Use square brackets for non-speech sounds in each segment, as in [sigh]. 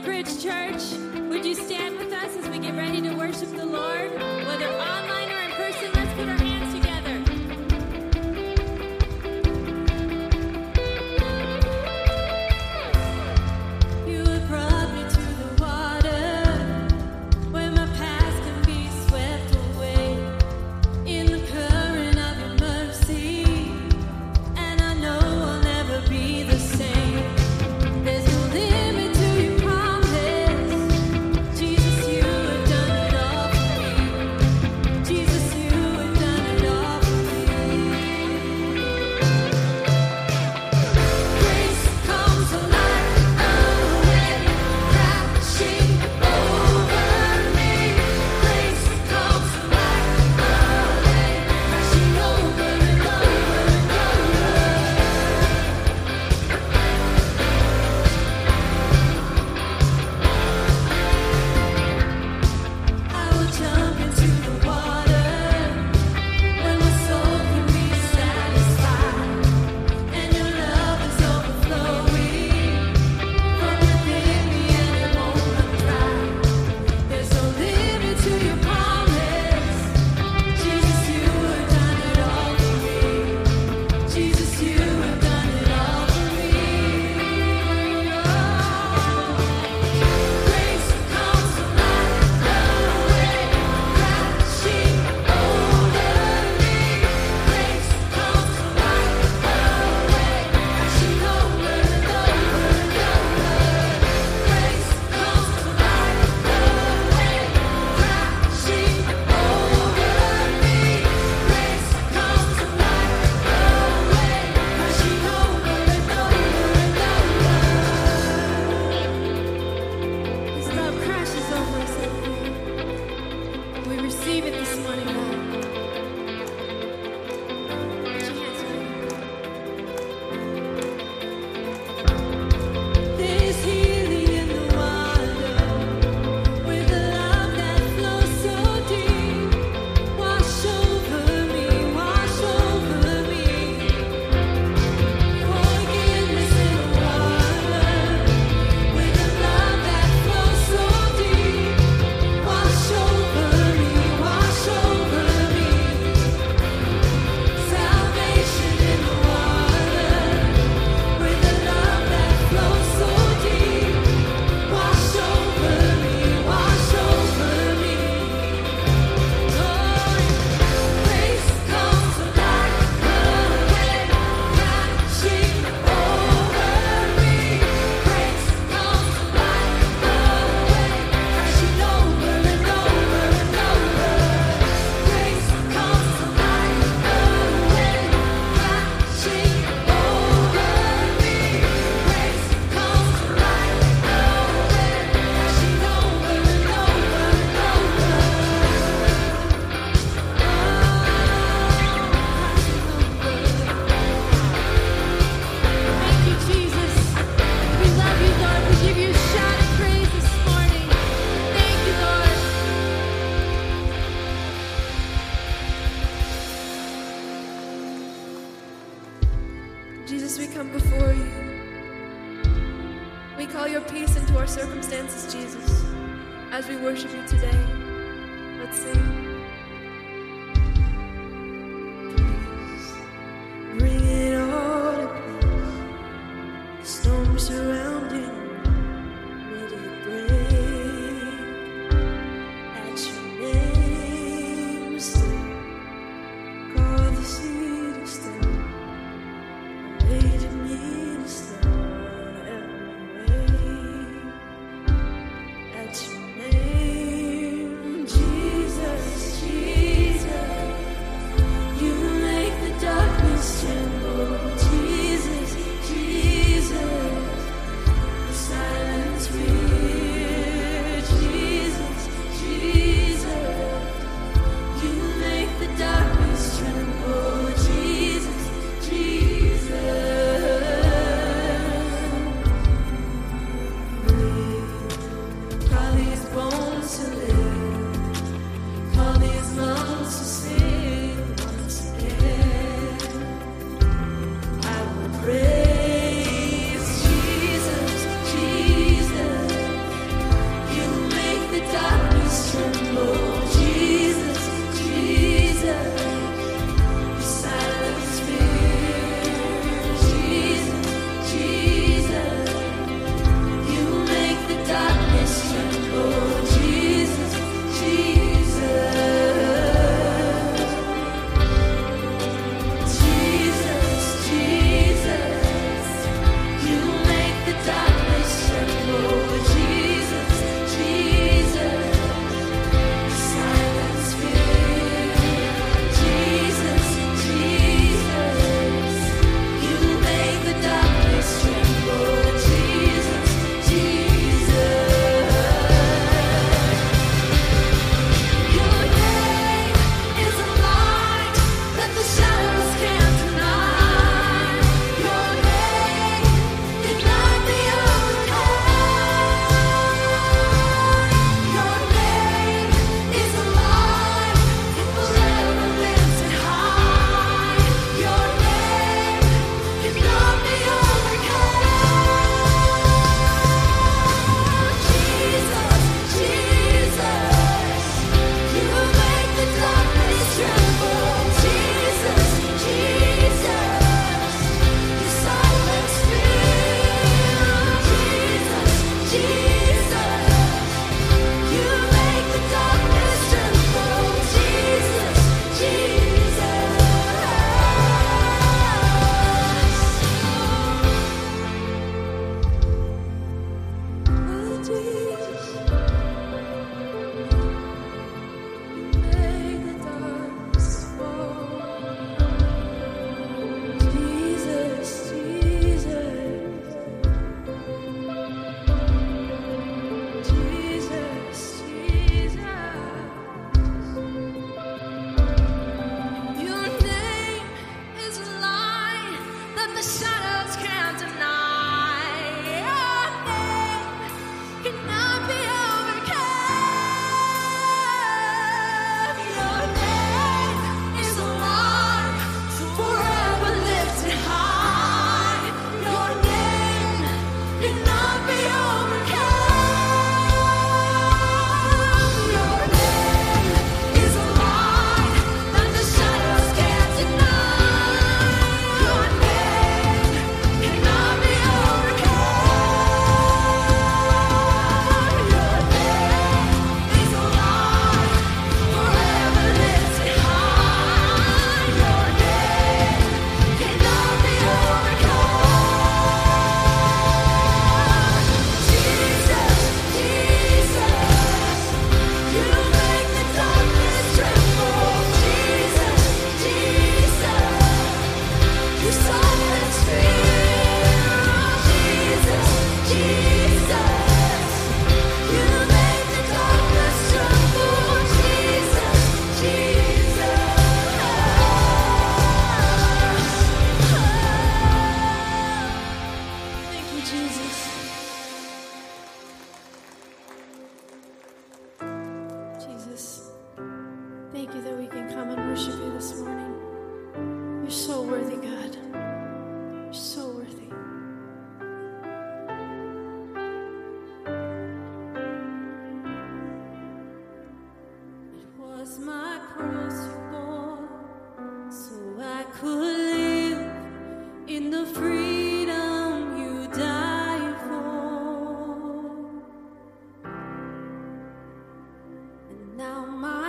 Woodbridge Church, would you stand with us as we get ready to worship the Lord? Now my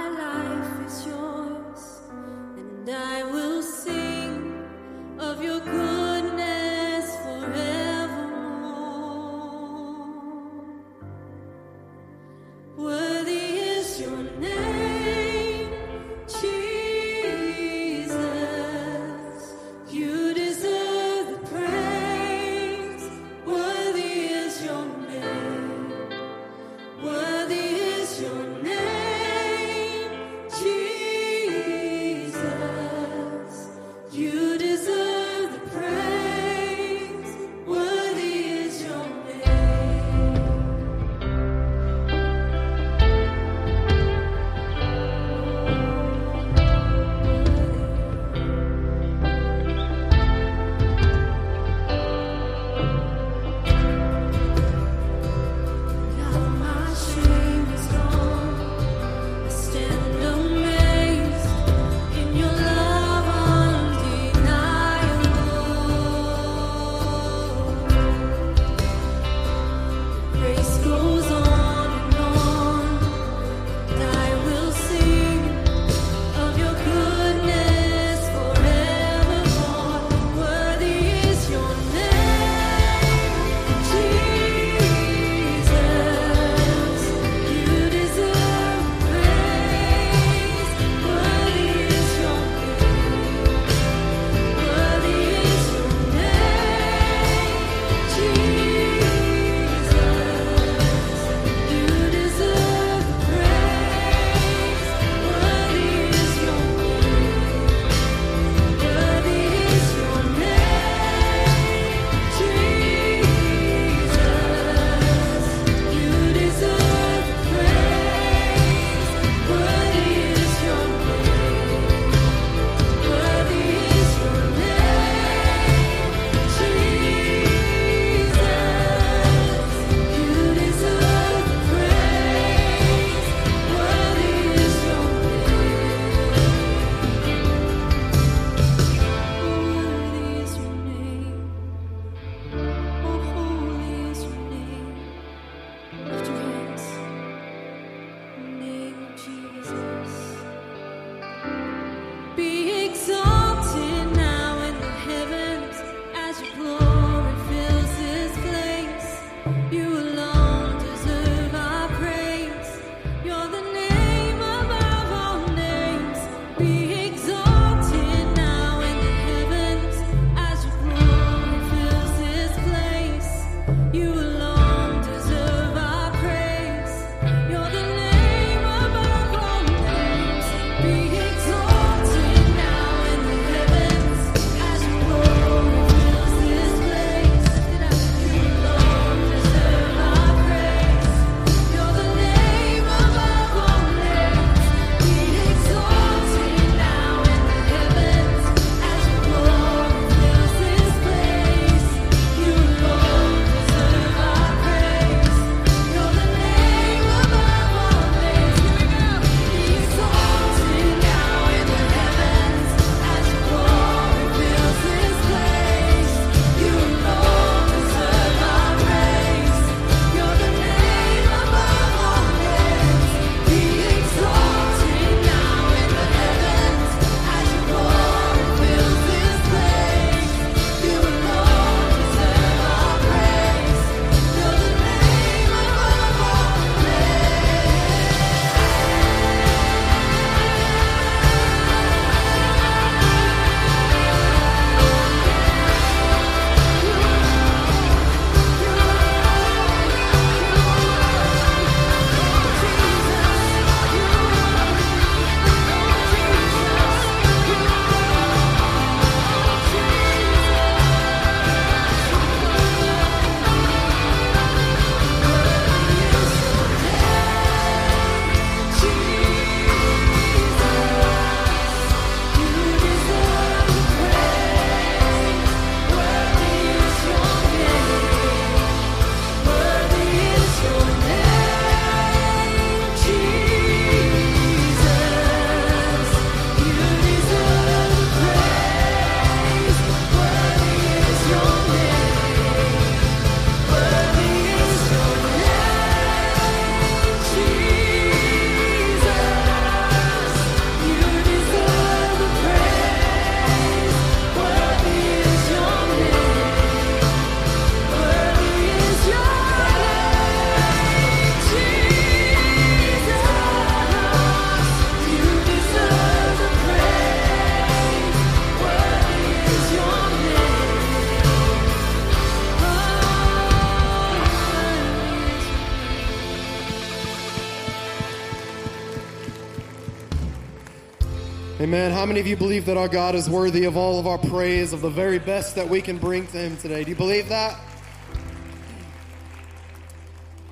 you believe that our God is worthy of all of our praise, of the very best that we can bring to Him today? Do you believe that?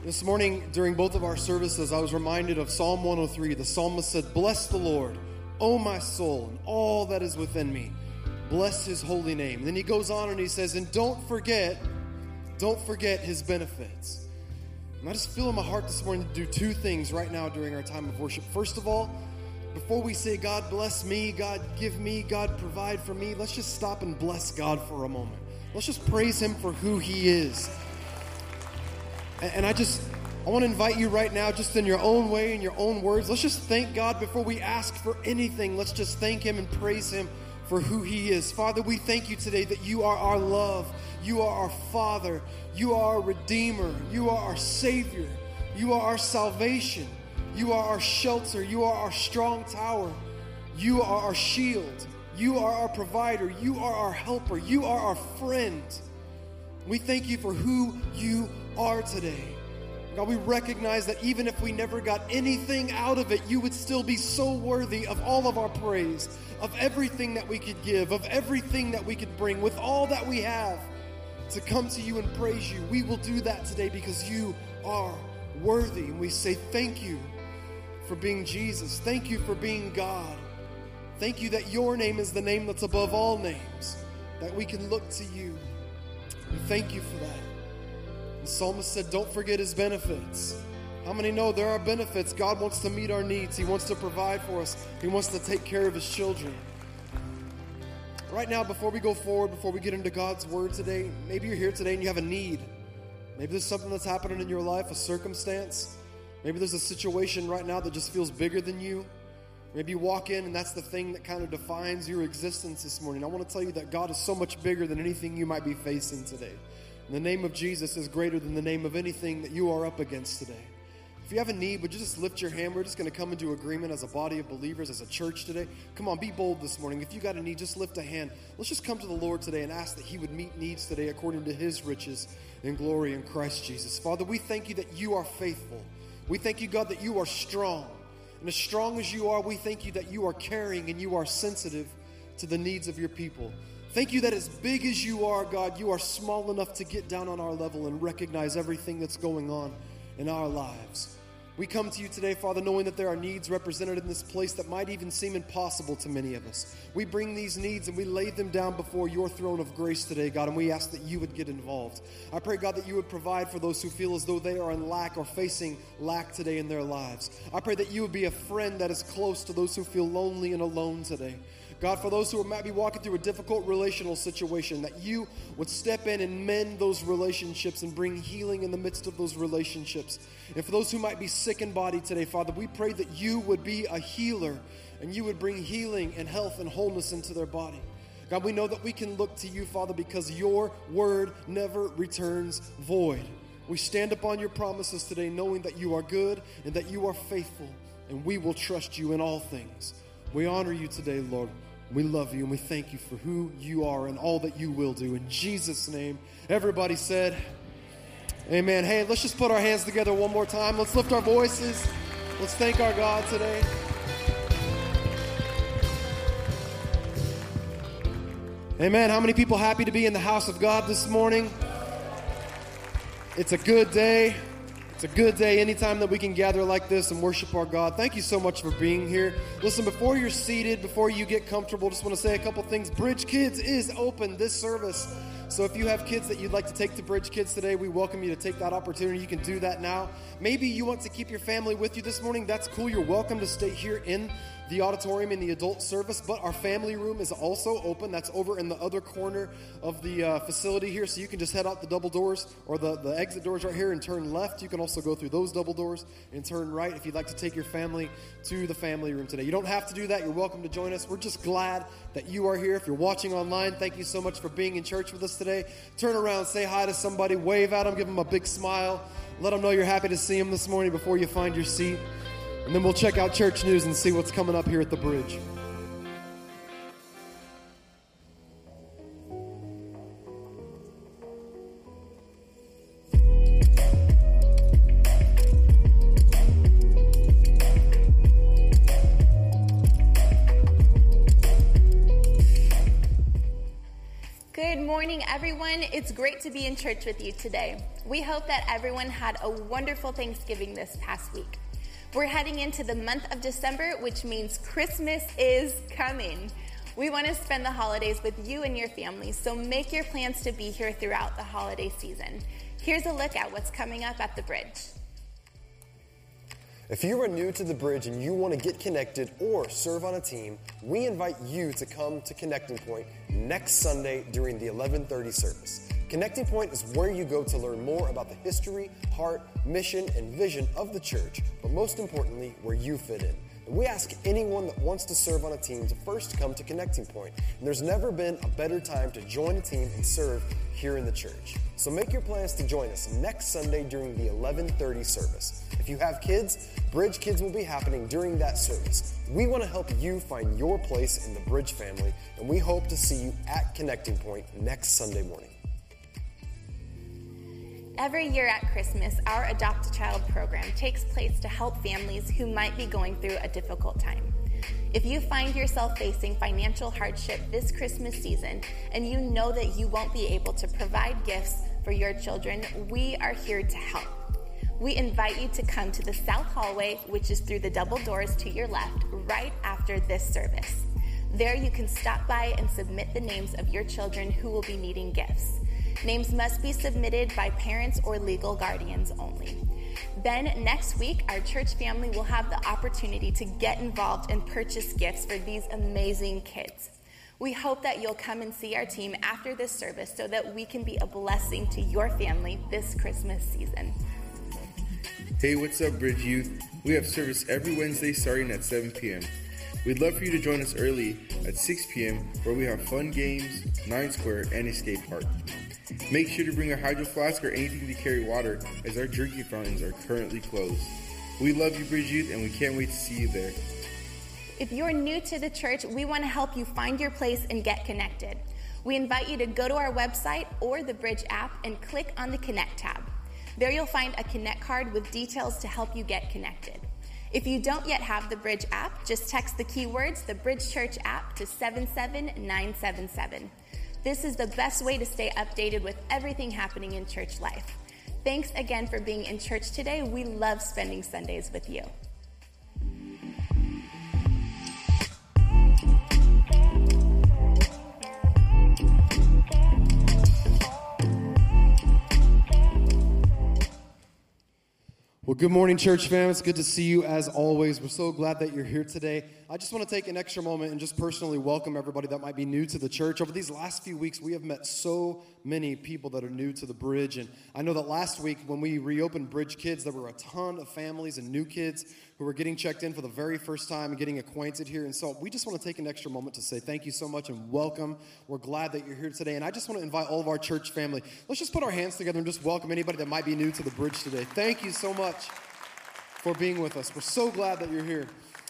This morning, during both of our services, I was reminded of Psalm 103. The psalmist said, Bless the Lord, O my soul, and all that is within me. Bless His holy name. Then he goes on and he says, And don't forget, don't forget His benefits. And I just feel in my heart this morning to do two things right now during our time of worship. First of all, before we say, God bless me, God give me, God provide for me, let's just stop and bless God for a moment. Let's just praise Him for who He is. And, I just, I want to invite you right now, just in your own way, in your own words, let's just thank God before we ask for anything. Let's just thank Him and praise Him for who He is. Father, we thank you today that you are our love, you are our Father, you are our Redeemer, you are our Savior, you are our salvation. You are our shelter. You are our strong tower. You are our shield. You are our provider. You are our helper. You are our friend. We thank you for who you are today. God, we recognize that even if we never got anything out of it, you would still be so worthy of all of our praise, of everything that we could give, of everything that we could bring, with all that we have to come to you and praise you. We will do that today because you are worthy. And we say thank you for being Jesus. Thank you for being God. Thank you that your name is the name that's above all names, that we can look to you. We thank you for that. The psalmist said, Don't forget his benefits. How many know there are benefits? God wants to meet our needs, He wants to provide for us, He wants to take care of His children. Right now, before we go forward, before we get into God's word today, maybe you're here today and you have a need. Maybe there's something that's happening in your life, a circumstance. Maybe there's a situation right now that just feels bigger than you. Maybe you walk in and that's the thing that kind of defines your existence this morning. I want to tell you that God is so much bigger than anything you might be facing today. And the name of Jesus is greater than the name of anything that you are up against today. If you have a need, would you just lift your hand? We're just going to come into agreement as a body of believers, as a church today. Come on, be bold this morning. If you got a need, just lift a hand. Let's just come to the Lord today and ask that He would meet needs today according to His riches and glory in Christ Jesus. Father, we thank you that you are faithful. We thank you, God, that you are strong. And as strong as you are, we thank you that you are caring and you are sensitive to the needs of your people. Thank you that as big as you are, God, you are small enough to get down on our level and recognize everything that's going on in our lives. We come to you today, Father, knowing that there are needs represented in this place that might even seem impossible to many of us. We bring these needs and we lay them down before your throne of grace today, God, and we ask that you would get involved. I pray, God, that you would provide for those who feel as though they are in lack or facing lack today in their lives. I pray that you would be a friend that is close to those who feel lonely and alone today. God, for those who might be walking through a difficult relational situation, that you would step in and mend those relationships and bring healing in the midst of those relationships. And for those who might be sick in body today, Father, we pray that you would be a healer and you would bring healing and health and wholeness into their body. God, we know that we can look to you, Father, because your word never returns void. We stand upon your promises today, knowing that you are good and that you are faithful, and we will trust you in all things. We honor you today, Lord. We love you and we thank you for who you are and all that you will do. In Jesus' name, everybody said, Amen. Hey, let's just put our hands together one more time. Let's lift our voices. Let's thank our God today. Amen. How many people happy to be in the house of God this morning? It's a good day. It's a good day anytime that we can gather like this and worship our God. Thank you so much for being here. Listen, before you're seated, before you get comfortable, just want to say a couple things. Bridge Kids is open this service. So if you have kids that you'd like to take to Bridge Kids today, we welcome you to take that opportunity. You can do that now. Maybe you want to keep your family with you this morning. That's cool. You're welcome to stay here in the auditorium in the adult service, but our family room is also open. That's over in the other corner of the uh, facility here. So you can just head out the double doors or the, the exit doors right here and turn left. You can also go through those double doors and turn right if you'd like to take your family to the family room today. You don't have to do that. You're welcome to join us. We're just glad that you are here. If you're watching online, thank you so much for being in church with us today. Turn around, say hi to somebody, wave at them, give them a big smile. Let them know you're happy to see them this morning before you find your seat and then we'll check out church news and see what's coming up here at the bridge. Good morning, everyone. It's great to be in church with you today. We hope that everyone had a wonderful Thanksgiving this past week. We're heading into the month of December, which means Christmas is coming. We want to spend the holidays with you and your family, so make your plans to be here throughout the holiday season. Here's a look at what's coming up at the bridge. If you are new to the bridge and you want to get connected or serve on a team, we invite you to come to Connecting Point next Sunday during the 11:30 service. Connecting Point is where you go to learn more about the history, heart, mission, and vision of the church, but most importantly, where you fit in. We ask anyone that wants to serve on a team to first come to Connecting Point. And there's never been a better time to join a team and serve here in the church. So make your plans to join us next Sunday during the 11:30 service. If you have kids, Bridge Kids will be happening during that service. We want to help you find your place in the Bridge family, and we hope to see you at Connecting Point next Sunday morning. Every year at Christmas, our Adopt a Child program takes place to help families who might be going through a difficult time. If you find yourself facing financial hardship this Christmas season and you know that you won't be able to provide gifts for your children, we are here to help. We invite you to come to the South Hallway, which is through the double doors to your left, right after this service. There you can stop by and submit the names of your children who will be needing gifts. Names must be submitted by parents or legal guardians only. Then next week, our church family will have the opportunity to get involved and purchase gifts for these amazing kids. We hope that you'll come and see our team after this service so that we can be a blessing to your family this Christmas season. Hey, what's up, Bridge Youth? We have service every Wednesday starting at 7 p.m. We'd love for you to join us early at 6 p.m. where we have fun games, Nine Square, and a skate park. Make sure to bring a hydro flask or anything to carry water as our drinking fountains are currently closed. We love you, Bridge Youth, and we can't wait to see you there. If you're new to the church, we want to help you find your place and get connected. We invite you to go to our website or the Bridge app and click on the Connect tab. There you'll find a Connect card with details to help you get connected. If you don't yet have the Bridge app, just text the keywords the Bridge Church app to 77977. This is the best way to stay updated with everything happening in church life. Thanks again for being in church today. We love spending Sundays with you. Well, good morning, church fam. It's good to see you as always. We're so glad that you're here today. I just want to take an extra moment and just personally welcome everybody that might be new to the church. Over these last few weeks, we have met so many people that are new to the bridge. And I know that last week, when we reopened Bridge Kids, there were a ton of families and new kids who were getting checked in for the very first time and getting acquainted here. And so we just want to take an extra moment to say thank you so much and welcome. We're glad that you're here today. And I just want to invite all of our church family. Let's just put our hands together and just welcome anybody that might be new to the bridge today. Thank you so much for being with us. We're so glad that you're here.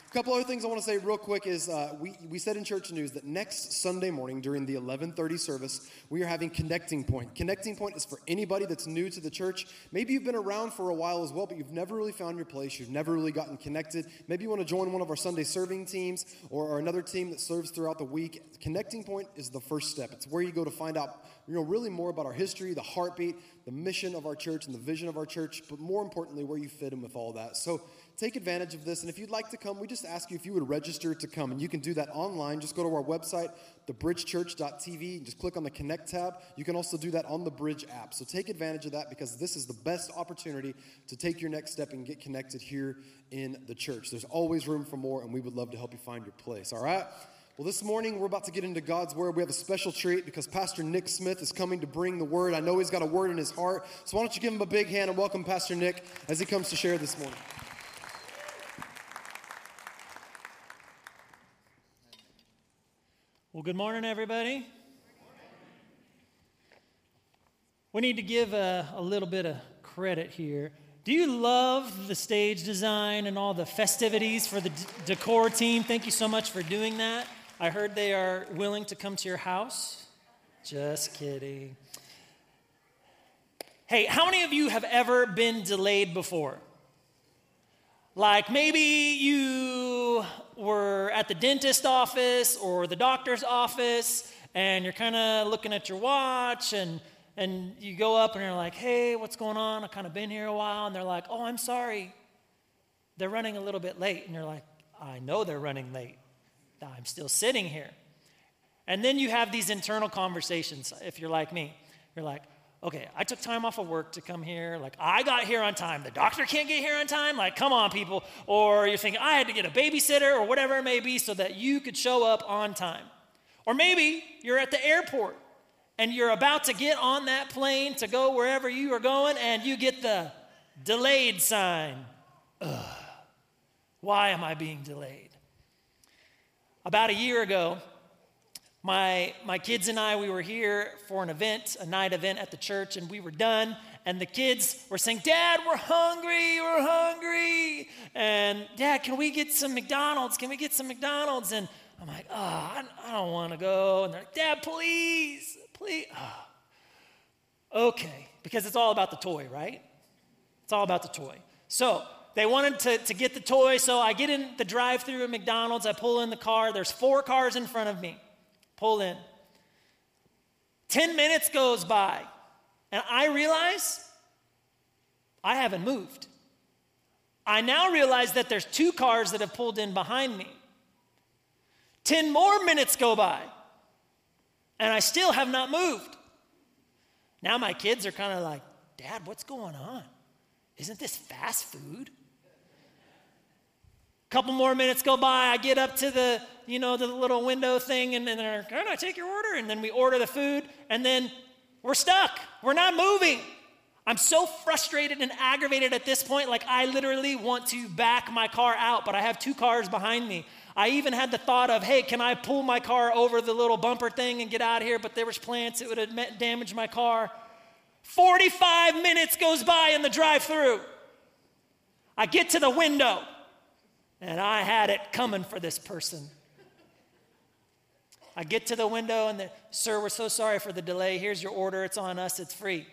A couple other things I want to say real quick is uh, we, we said in church news that next Sunday morning during the 1130 service, we are having Connecting Point. Connecting Point is for anybody that's new to the church. Maybe you've been around for a while as well, but you've never really found your place. You've never really gotten connected. Maybe you want to join one of our Sunday serving teams or, or another team that serves throughout the week. Connecting Point is the first step. It's where you go to find out you know, really more about our history, the heartbeat, the mission of our church, and the vision of our church, but more importantly, where you fit in with all that. So take advantage of this. And if you'd like to come, we just ask you if you would register to come. And you can do that online. Just go to our website, thebridgechurch.tv, and just click on the Connect tab. You can also do that on the Bridge app. So take advantage of that because this is the best opportunity to take your next step and get connected here in the church. There's always room for more, and we would love to help you find your place. All right? Well, this morning we're about to get into God's Word. We have a special treat because Pastor Nick Smith is coming to bring the Word. I know he's got a word in his heart. So why don't you give him a big hand and welcome Pastor Nick as he comes to share this morning. Well, good morning, everybody. We need to give a, a, little bit of credit here. Do you love the stage design and all the festivities for the d- decor team? Thank you so much for doing that. I heard they are willing to come to your house. Just kidding. Hey, how many of you have ever been delayed before? Like maybe you were at the dentist office or the doctor's office and you're kind of looking at your watch and and you go up and you're like, hey, what's going on? I've kind of been here a while. And they're like, oh, I'm sorry. They're running a little bit late. And you're like, I know they're running late. I'm still sitting here. And then you have these internal conversations, if you're like me. You're like, okay, I took time off of work to come here. Like, I got here on time. The doctor can't get here on time. Like, come on, people. Or you're thinking, I had to get a babysitter or whatever it may be so that you could show up on time. Or maybe you're at the airport and you're about to get on that plane to go wherever you are going and you get the delayed sign. Ugh. Why am I being delayed? About a year ago, my, my kids and I, we were here for an event, a night event at the church, and we were done. And the kids were saying, Dad, we're hungry, we're hungry. And Dad, can we get some McDonald's? Can we get some McDonald's? And I'm like, oh, I, I don't want to go. And they're like, Dad, please, please. Oh. Okay, because it's all about the toy, right? It's all about the toy. So they wanted to, to get the toy, so I get in the drive through at McDonald's. I pull in the car. There's four cars in front of me. Pull in. 10 minutes goes by, and I realize I haven't moved. I now realize that there's two cars that have pulled in behind me. 10 more minutes go by, and I still have not moved. Now my kids are kind of like, Dad, what's going on? Isn't this fast food? Couple more minutes go by i get up to the you know the little window thing and then they're can i take your order? And then we order the food and then we're stuck. We're not moving. I'm so frustrated and aggravated at this point like i literally want to back my car out but i have two cars behind me. I even had the thought of hey can i pull my car over the little bumper thing and get out of here? But there was plants it would have damaged my car. 45 minutes goes by in the drive through i get to the window and I had it coming for this person. I get to the window and the, sir, we're so sorry for the delay. Here's your order. It's on us. It's free.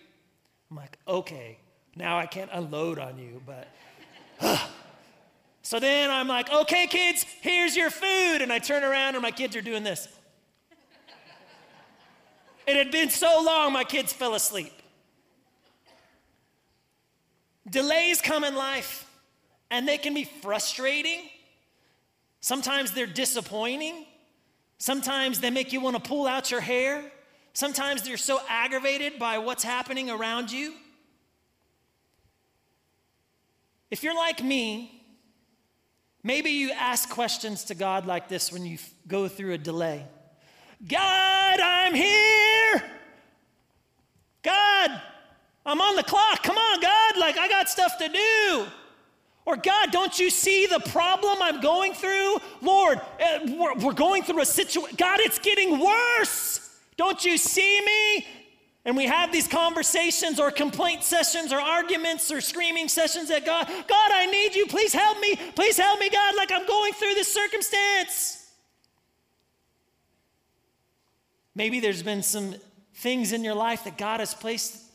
I'm like, okay, now I can't unload on you, but. so then I'm like, okay, kids, here's your food. And I turn around and my kids are doing this. it had been so long, my kids fell asleep. Delays come in life and they can be frustrating. Sometimes they're disappointing. Sometimes they make you want to pull out your hair. Sometimes you're so aggravated by what's happening around you. If you're like me, maybe you ask questions to God like this when you go through a delay God, I'm here. God, I'm on the clock. Come on, God. Like, I got stuff to do. Or, God, don't you see the problem I'm going through? Lord, uh, we're, we're going through a situation. God, it's getting worse. Don't you see me? And we have these conversations or complaint sessions or arguments or screaming sessions at God. God, I need you. Please help me. Please help me, God, like I'm going through this circumstance. Maybe there's been some things in your life that God has placed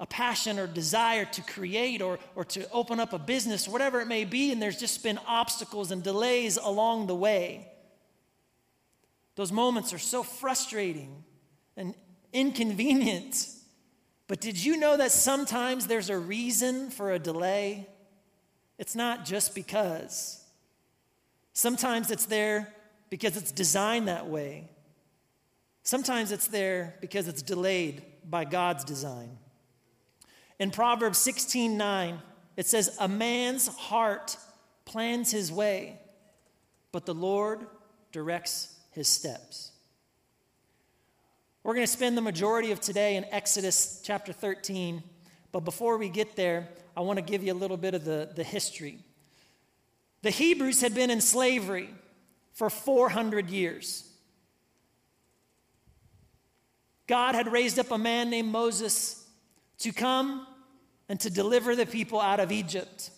a passion or desire to create or, or to open up a business, whatever it may be, and there's just been obstacles and delays along the way. Those moments are so frustrating and inconvenient. But did you know that sometimes there's a reason for a delay? It's not just because. Sometimes it's there because it's designed that way. Sometimes it's there because it's delayed by God's design. In Proverbs 16 9, it says, A man's heart plans his way, but the Lord directs his steps. We're going to spend the majority of today in Exodus chapter 13, but before we get there, I want to give you a little bit of the, the history. The Hebrews had been in slavery for 400 years. God had raised up a man named Moses to come and to deliver the people out of Egypt.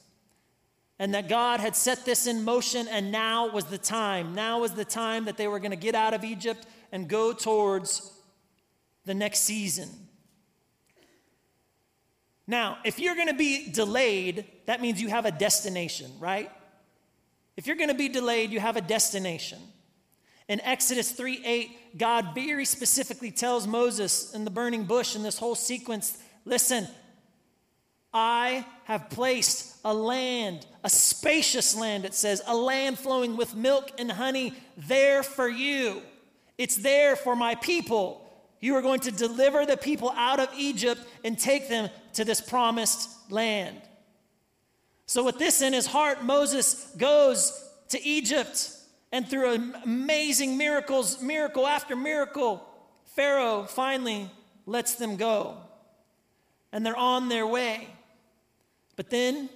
And that God had set this in motion, and now was the time. Now was the time that they were going to get out of Egypt and go towards the next season. Now, if you're going to be delayed, that means you have a destination, right? If you're going to be delayed, you have a destination. In Exodus 3 8, God very specifically tells Moses in the burning bush in this whole sequence listen, I have placed a land, a spacious land, it says, a land flowing with milk and honey there for you. It's there for my people. You are going to deliver the people out of Egypt and take them to this promised land. So, with this in his heart, Moses goes to Egypt, and through amazing miracles, miracle after miracle, Pharaoh finally lets them go. And they're on their way. But then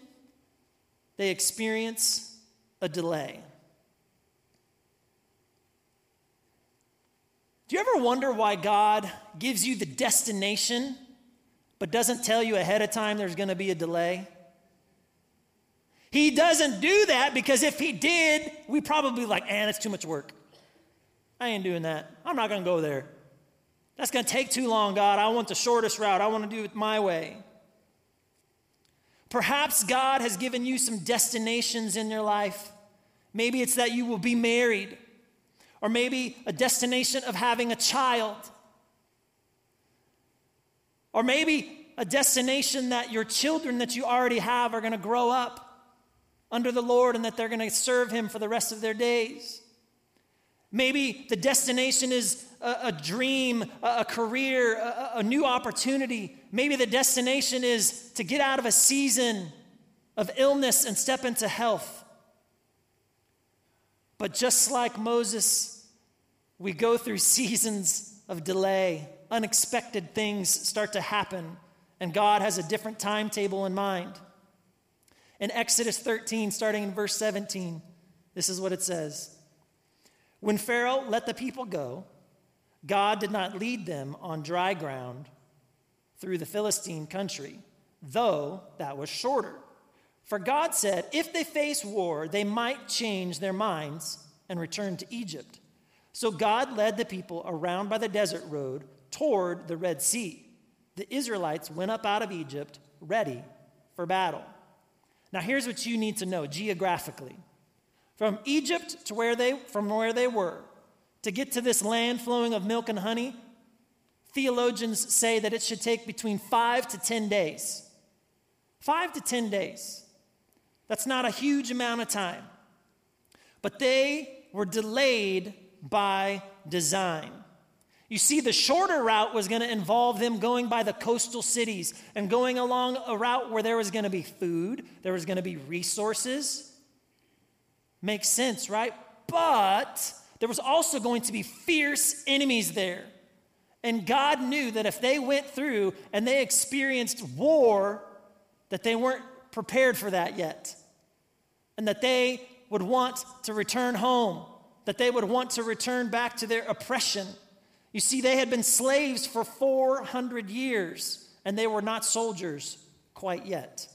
they experience a delay. Do you ever wonder why God gives you the destination but doesn't tell you ahead of time there's going to be a delay? He doesn't do that because if he did, we probably like, and it's too much work. I ain't doing that. I'm not going to go there. That's going to take too long, God. I want the shortest route. I want to do it my way. Perhaps God has given you some destinations in your life. Maybe it's that you will be married, or maybe a destination of having a child, or maybe a destination that your children that you already have are going to grow up under the Lord and that they're going to serve Him for the rest of their days. Maybe the destination is a, a dream, a, a career, a, a new opportunity. Maybe the destination is to get out of a season of illness and step into health. But just like Moses, we go through [laughs] seasons of delay. Unexpected things start to happen, and God has a different timetable in mind. In Exodus 13, starting in verse 17, this is what it says. When Pharaoh let the people go, God did not lead them on dry ground through the Philistine country, though that was shorter. For God said, if they face war, they might change their minds and return to Egypt. So God led the people around by the desert road toward the Red Sea. The Israelites went up out of Egypt ready for battle. Now, here's what you need to know geographically. From Egypt to where they, from where they were, to get to this land flowing of milk and honey, theologians say that it should take between five to 10 days. Five to 10 days. That's not a huge amount of time. But they were delayed by design. You see, the shorter route was going to involve them going by the coastal cities and going along a route where there was going to be food, there was going to be resources, Makes sense, right? But there was also going to be fierce enemies there. And God knew that if they went through and they experienced war, that they weren't prepared for that yet. And that they would want to return home, that they would want to return back to their oppression. You see, they had been slaves for 400 years, and they were not soldiers quite yet.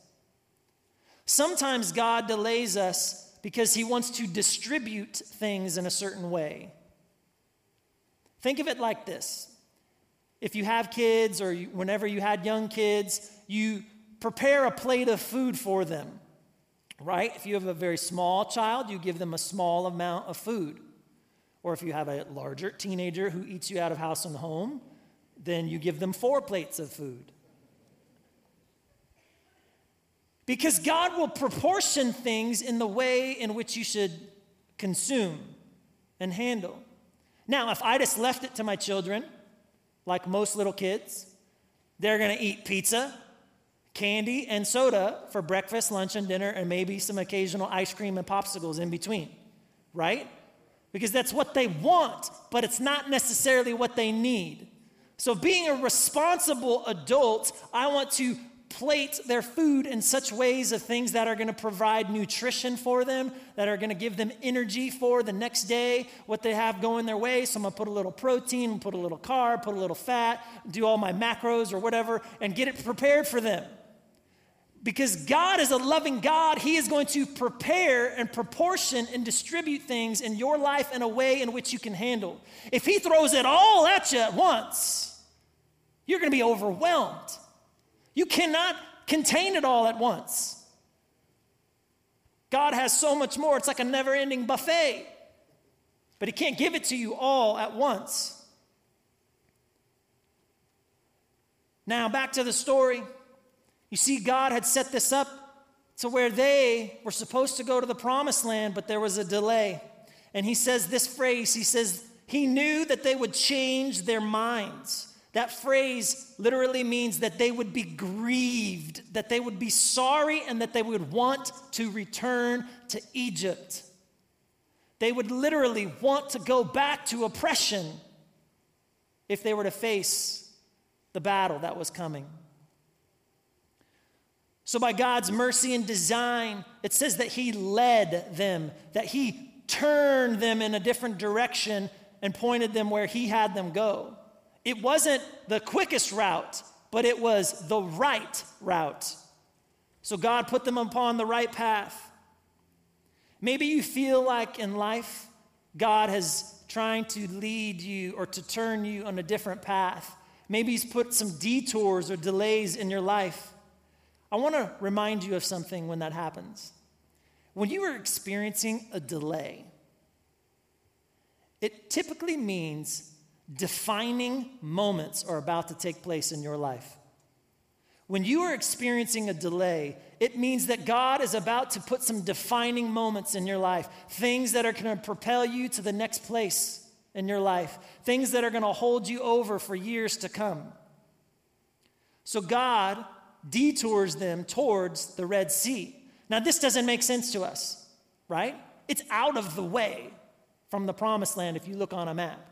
Sometimes God delays us because he wants to distribute things in a certain way. Think of it like this if you have kids or you, whenever you had young kids, you prepare a plate of food for them, right? If you have a very small child, you give them a small amount of food. Or if you have a larger teenager who eats you out of house and home, then you give them four plates of food. Because God will proportion things in the way in which you should consume and handle. Now, if I just left it to my children, like most little kids, they're going to eat pizza, candy, and soda for breakfast, lunch, and dinner, and maybe some occasional ice cream and popsicles in between, right? Because that's what they want, but it's not necessarily what they need. So, being a responsible adult, I want to plate their food in such ways of things that are going to provide nutrition for them, that are going to give them energy for the next day, what they have going their way. So I'm going to put a little protein, put a little carb, put a little fat, do all my macros or whatever, and get it prepared for them. Because God is a loving God, He is going to prepare and proportion and distribute things in your life in a way in which you can handle. If He throws it all at you at once, you're going to be overwhelmed. You cannot contain it all at once. God has so much more. It's like a never ending buffet. But He can't give it to you all at once. Now, back to the story. You see, God had set this up to where they were supposed to go to the promised land, but there was a delay. And he says this phrase He says, He knew that they would change their minds. That phrase literally means that they would be grieved, that they would be sorry, and that they would want to return to Egypt. They would literally want to go back to oppression if they were to face the battle that was coming. So, by God's mercy and design, it says that He led them, that He turned them in a different direction and pointed them where He had them go. It wasn't the quickest route, but it was the right route. So, God put them upon the right path. Maybe you feel like in life, God has trying to lead you or to turn you on a different path. Maybe He's put some detours or delays in your life. I want to remind you of something when that happens. When you are experiencing a delay, it typically means defining moments are about to take place in your life. When you are experiencing a delay, it means that God is about to put some defining moments in your life, things that are going to propel you to the next place in your life, things that are going to hold you over for years to come. So God detours them towards the Red Sea. Now, this doesn't make sense to us, right? It's out of the way from the promised land if you look on a map.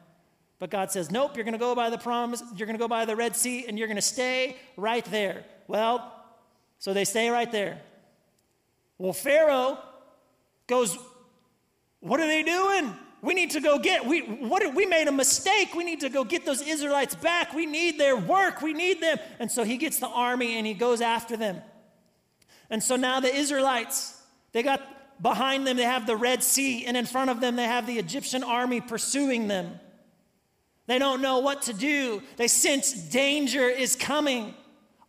But God says, nope, you're going to go by the promise, you're going to go by the Red Sea, and you're going to stay right there. Well, so they stay right there. Well, Pharaoh goes, What are they doing? We need to go get, we, what, we made a mistake. We need to go get those Israelites back. We need their work. We need them. And so he gets the army and he goes after them. And so now the Israelites, they got behind them, they have the Red Sea, and in front of them, they have the Egyptian army pursuing them. They don't know what to do. They sense danger is coming.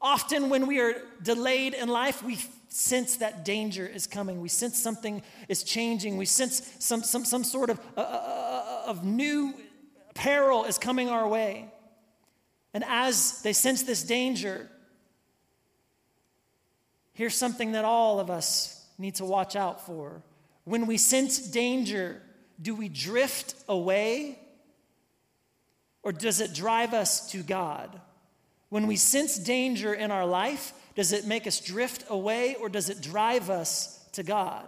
Often, when we are delayed in life, we sense that danger is coming. We sense something is changing. We sense some, some, some sort of, uh, uh, uh, of new peril is coming our way. And as they sense this danger, here's something that all of us need to watch out for. When we sense danger, do we drift away or does it drive us to God? When we sense danger in our life, does it make us drift away or does it drive us to God?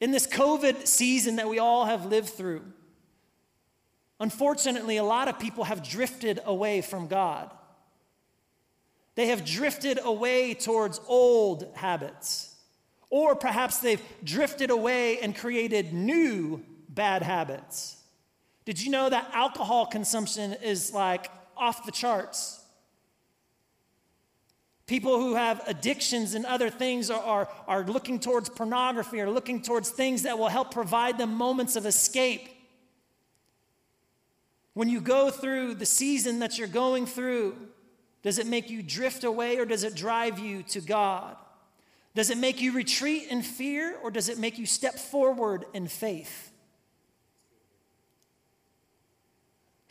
In this COVID season that we all have lived through, unfortunately, a lot of people have drifted away from God. They have drifted away towards old habits. Or perhaps they've drifted away and created new bad habits. Did you know that alcohol consumption is like off the charts? People who have addictions and other things are, are, are looking towards pornography or looking towards things that will help provide them moments of escape. When you go through the season that you're going through, does it make you drift away or does it drive you to God? Does it make you retreat in fear or does it make you step forward in faith?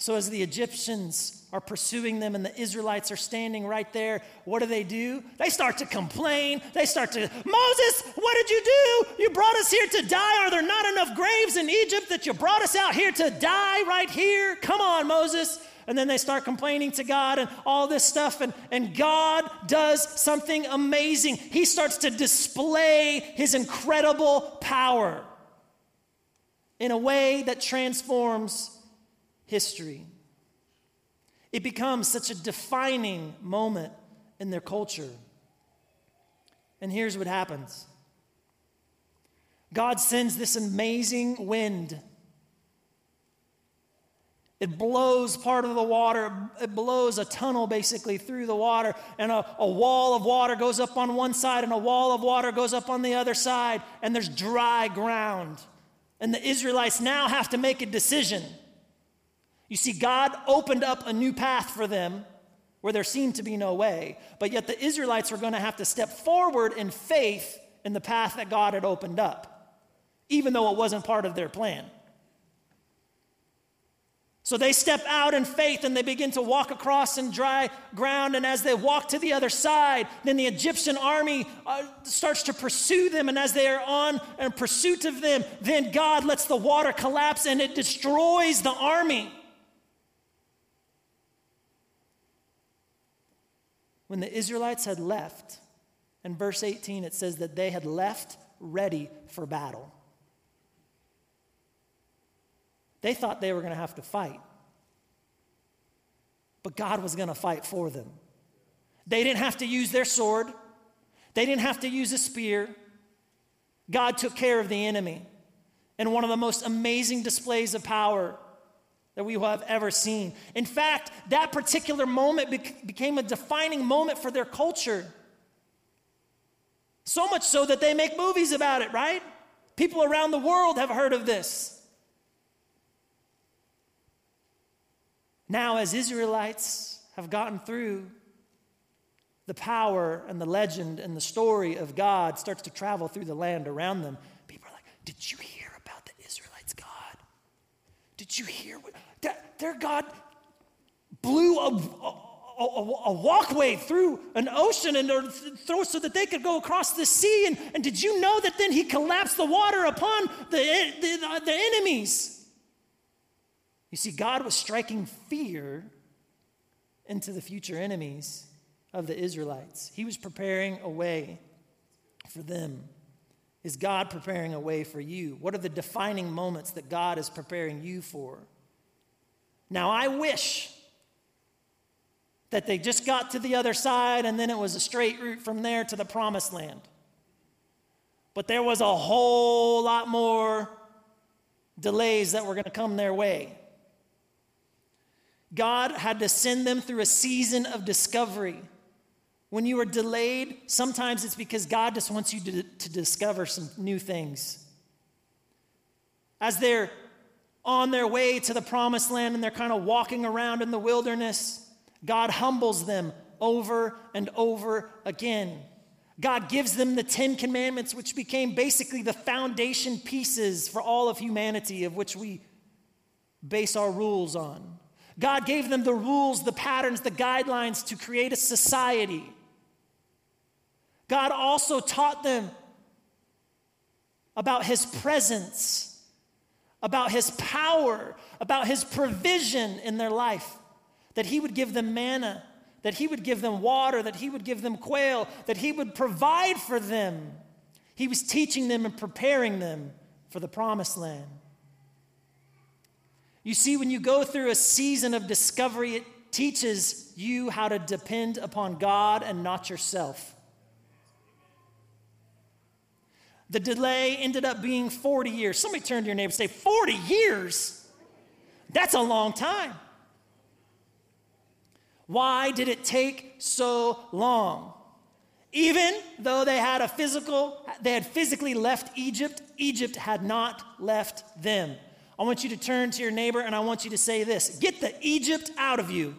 So, as the Egyptians are pursuing them and the Israelites are standing right there, what do they do? They start to complain. They start to, Moses, what did you do? You brought us here to die. Are there not enough graves in Egypt that you brought us out here to die right here? Come on, Moses. And then they start complaining to God and all this stuff. And, and God does something amazing. He starts to display his incredible power in a way that transforms history. It becomes such a defining moment in their culture. And here's what happens God sends this amazing wind. It blows part of the water, it blows a tunnel basically through the water, and a, a, wall of water goes up on one side, and a wall of water goes up on the other side, and there's dry ground. And the Israelites now have to make a decision. You see, God opened up a new path for them where there seemed to be no way, but yet the Israelites were going to have to step forward in faith in the path that God had opened up, even though it wasn't part of their plan. So they step out in faith and they begin to walk across in dry ground. And as they walk to the other side, then the Egyptian army uh, starts to pursue them. And as they are on in pursuit of them, then God lets the water collapse and it destroys the army. When the Israelites had left, in verse 18 it says that they had left ready for battle. They thought they were going to have to fight, but God was going to fight for them. They didn't have to use their sword, they didn't have to use a spear. God took care of the enemy. And one of the most amazing displays of power that we will have ever seen. In fact, that particular moment bec- became a defining moment for their culture. So much so that they make movies about it, right? People around the world have heard of this. Now, as Israelites have gotten through, the power and the legend and the story of God starts to travel through the land around them. People are like, Did you hear about the Israelites' God? Did you hear what their God blew a, a, a, a walkway through an ocean and throw so that they could go across the sea? And, and did you know that then he collapsed the water upon the, the, the enemies? You see, God was striking fear into the future enemies of the Israelites. He was preparing a way for them. Is God preparing a way for you? What are the defining moments that God is preparing you for? Now, I wish that they just got to the other side and then it was a straight route from there to the promised land. But there was a whole lot more delays that were going to come their way. God had to send them through a season of discovery. When you are delayed, sometimes it's because God just wants you to, to discover some new things. As they're on their way to the promised land and they're kind of walking around in the wilderness, God humbles them over and over again. God gives them the Ten Commandments, which became basically the foundation pieces for all of humanity, of which we base our rules on. God gave them the rules, the patterns, the guidelines to create a society. God also taught them about His presence, about His power, about His provision in their life, that He would give them manna, that He would give them water, that He would give them quail, that He would provide for them. He was teaching them and preparing them for the promised land. You see, when you go through a season of discovery, it teaches you how to depend upon God and not yourself. The delay ended up being 40 years. Somebody turn to your neighbor and say, 40 years? That's a long time. Why did it take so long? Even though they had a physical, they had physically left Egypt, Egypt had not left them. I want you to turn to your neighbor and I want you to say this Get the Egypt out of you.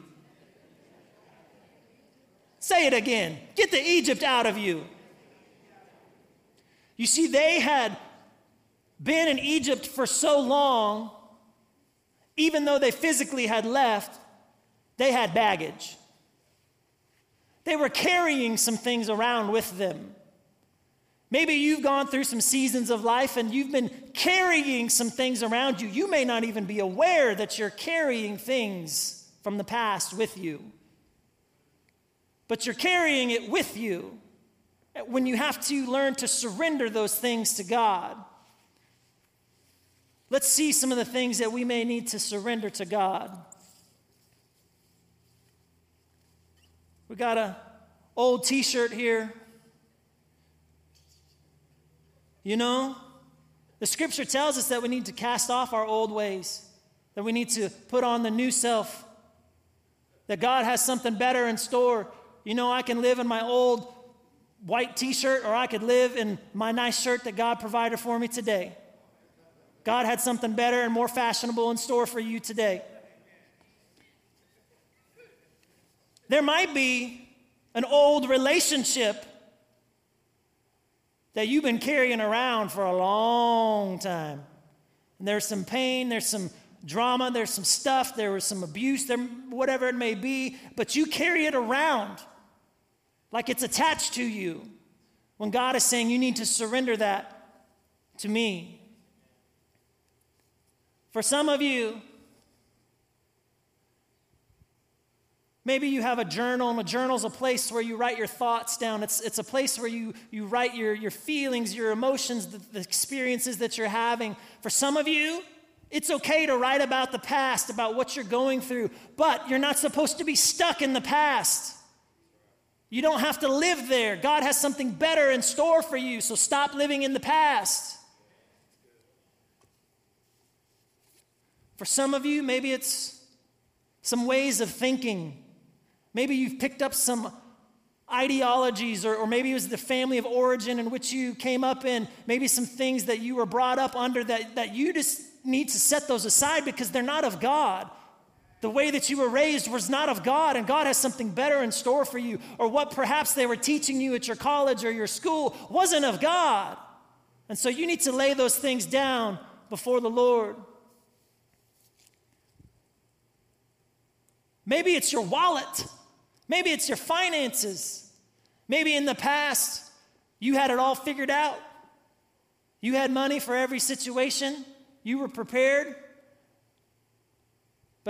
Say it again. Get the Egypt out of you. You see, they had been in Egypt for so long, even though they physically had left, they had baggage. They were carrying some things around with them. Maybe you've gone through some seasons of life and you've been carrying some things around you. You may not even be aware that you're carrying things from the past with you. But you're carrying it with you when you have to learn to surrender those things to God. Let's see some of the things that we may need to surrender to God. We got a old t-shirt here you know, the scripture tells us that we need to cast off our old ways, that we need to put on the new self, that God has something better in store. You know, I can live in my old white t shirt or I could live in my nice shirt that God provided for me today. God had something better and more fashionable in store for you today. There might be an old relationship that you've been carrying around for a long time. And there's some pain, there's some drama, there's some stuff, there was some abuse, there, whatever it may be, but you carry it around like it's attached to you. When God is saying you need to surrender that to me. For some of you, Maybe you have a journal, and a journal is a place where you write your thoughts down. It's, it's a place where you, you write your, your feelings, your emotions, the, the experiences that you're having. For some of you, it's okay to write about the past, about what you're going through, but you're not supposed to be stuck in the past. You don't have to live there. God has something better in store for you, so stop living in the past. For some of you, maybe it's some ways of thinking Maybe you've picked up some ideologies, or, or maybe it was the family of origin in which you came up in, maybe some things that you were brought up under that, that you just need to set those aside because they're not of God. The way that you were raised was not of God, and God has something better in store for you. Or what perhaps they were teaching you at your college or your school wasn't of God. And so you need to lay those things down before the Lord. Maybe it's your wallet. Maybe it's your finances. Maybe in the past, you had it all figured out. You had money for every situation, you were prepared.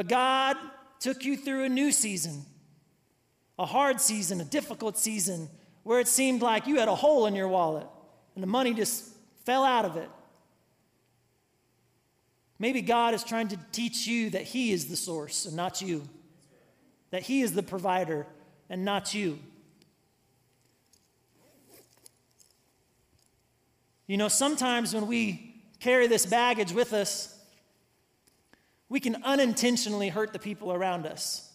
But God took you through a new season, a hard season, a difficult season, where it seemed like you had a hole in your wallet and the money just fell out of it. Maybe God is trying to teach you that He is the source and not you that He is the provider and not you. You know, sometimes when we carry this baggage with us, we can unintentionally hurt the people around us.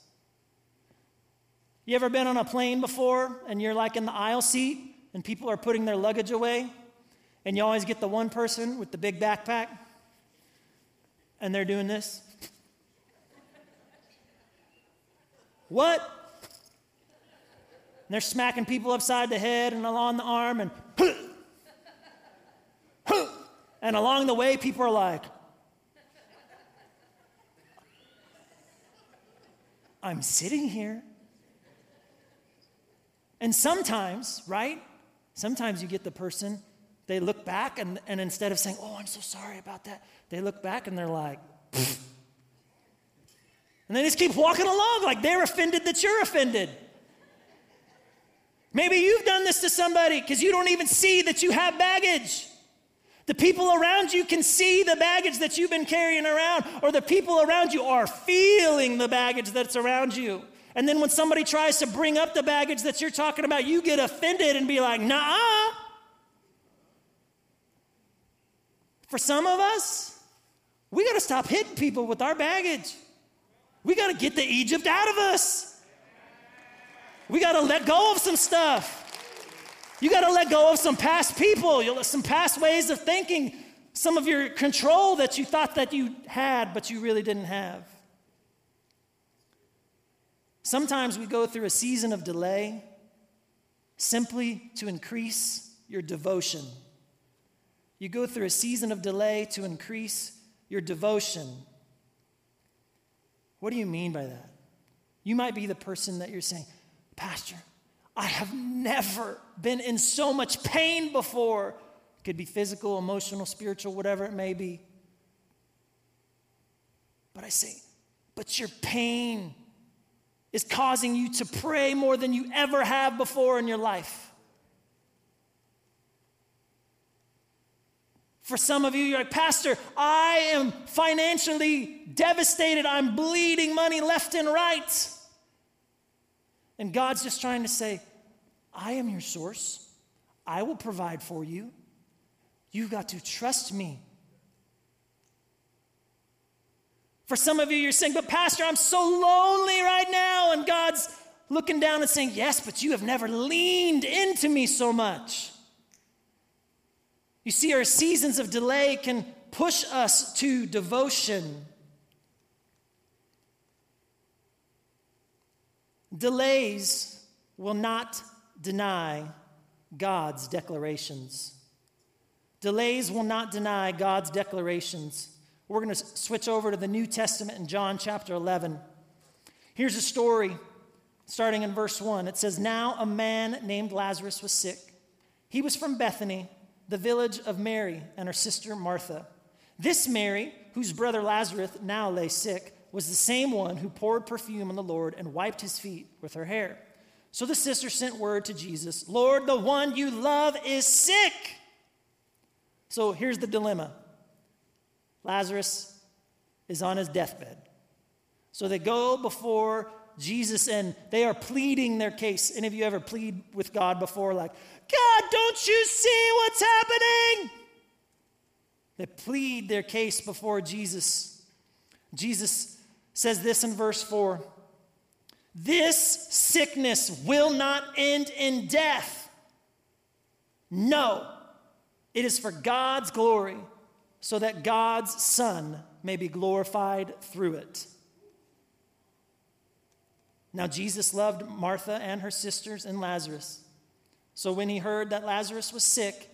You ever been on a plane before and you're like in the aisle seat and people are putting their luggage away? And you always get the one person with the big backpack and they're doing this. What? And they're smacking people upside the head and along the arm and [laughs] and along the way people are like I'm sitting here. And sometimes, right? Sometimes you get the person, they look back and, and instead of saying, Oh, I'm so sorry about that, they look back and they're like, and they just keep walking along like they're offended that you're offended. Maybe you've done this to somebody because you don't even see that you have baggage. The people around you can see the baggage that you've been carrying around, or the people around you are feeling the baggage that's around you. And then when somebody tries to bring up the baggage that you're talking about, you get offended and be like, nah. For some of us, we got to stop hitting people with our baggage. We got to get the Egypt out of us. We got to let go of some stuff. You got to let go of some past people, some past ways of thinking, some of your control that you thought that you had, but you really didn't have. Sometimes we go through a season of delay simply to increase your devotion. You go through a season of delay to increase your devotion. What do you mean by that? You might be the person that you're saying, Pastor, I have never been in so much pain before. It could be physical, emotional, spiritual, whatever it may be. But I say, but your pain is causing you to pray more than you ever have before in your life. For some of you, you're like, Pastor, I am financially devastated. I'm bleeding money left and right. And God's just trying to say, I am your source. I will provide for you. You've got to trust me. For some of you, you're saying, But Pastor, I'm so lonely right now. And God's looking down and saying, Yes, but you have never leaned into me so much. You see, our seasons of delay can push us to devotion. Delays will not deny God's declarations. Delays will not deny God's declarations. We're going to switch over to the New Testament in John chapter 11. Here's a story starting in verse 1. It says, Now a man named Lazarus was sick. He was from Bethany, the village of Mary and her sister Martha. This Mary, whose brother Lazarus now lay sick, was the same one who poured perfume on the Lord and wiped his feet with her hair. So the sister sent word to Jesus Lord, the one you love is sick. So here's the dilemma Lazarus is on his deathbed. So they go before Jesus and they are pleading their case. Any of you ever plead with God before, like, God, don't you see what's happening? They plead their case before Jesus. Jesus says this in verse 4 This sickness will not end in death. No, it is for God's glory, so that God's Son may be glorified through it. Now, Jesus loved Martha and her sisters and Lazarus. So when he heard that Lazarus was sick,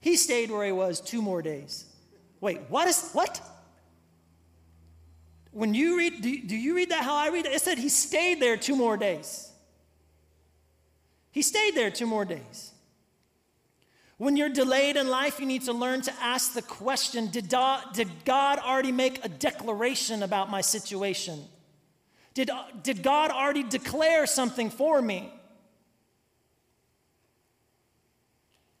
he stayed where he was two more days. Wait, what is what? When you read, do, do you read that how I read it? It said he stayed there two more days. He stayed there two more days. When you're delayed in life, you need to learn to ask the question Did God, did God already make a declaration about my situation? Did, did God already declare something for me?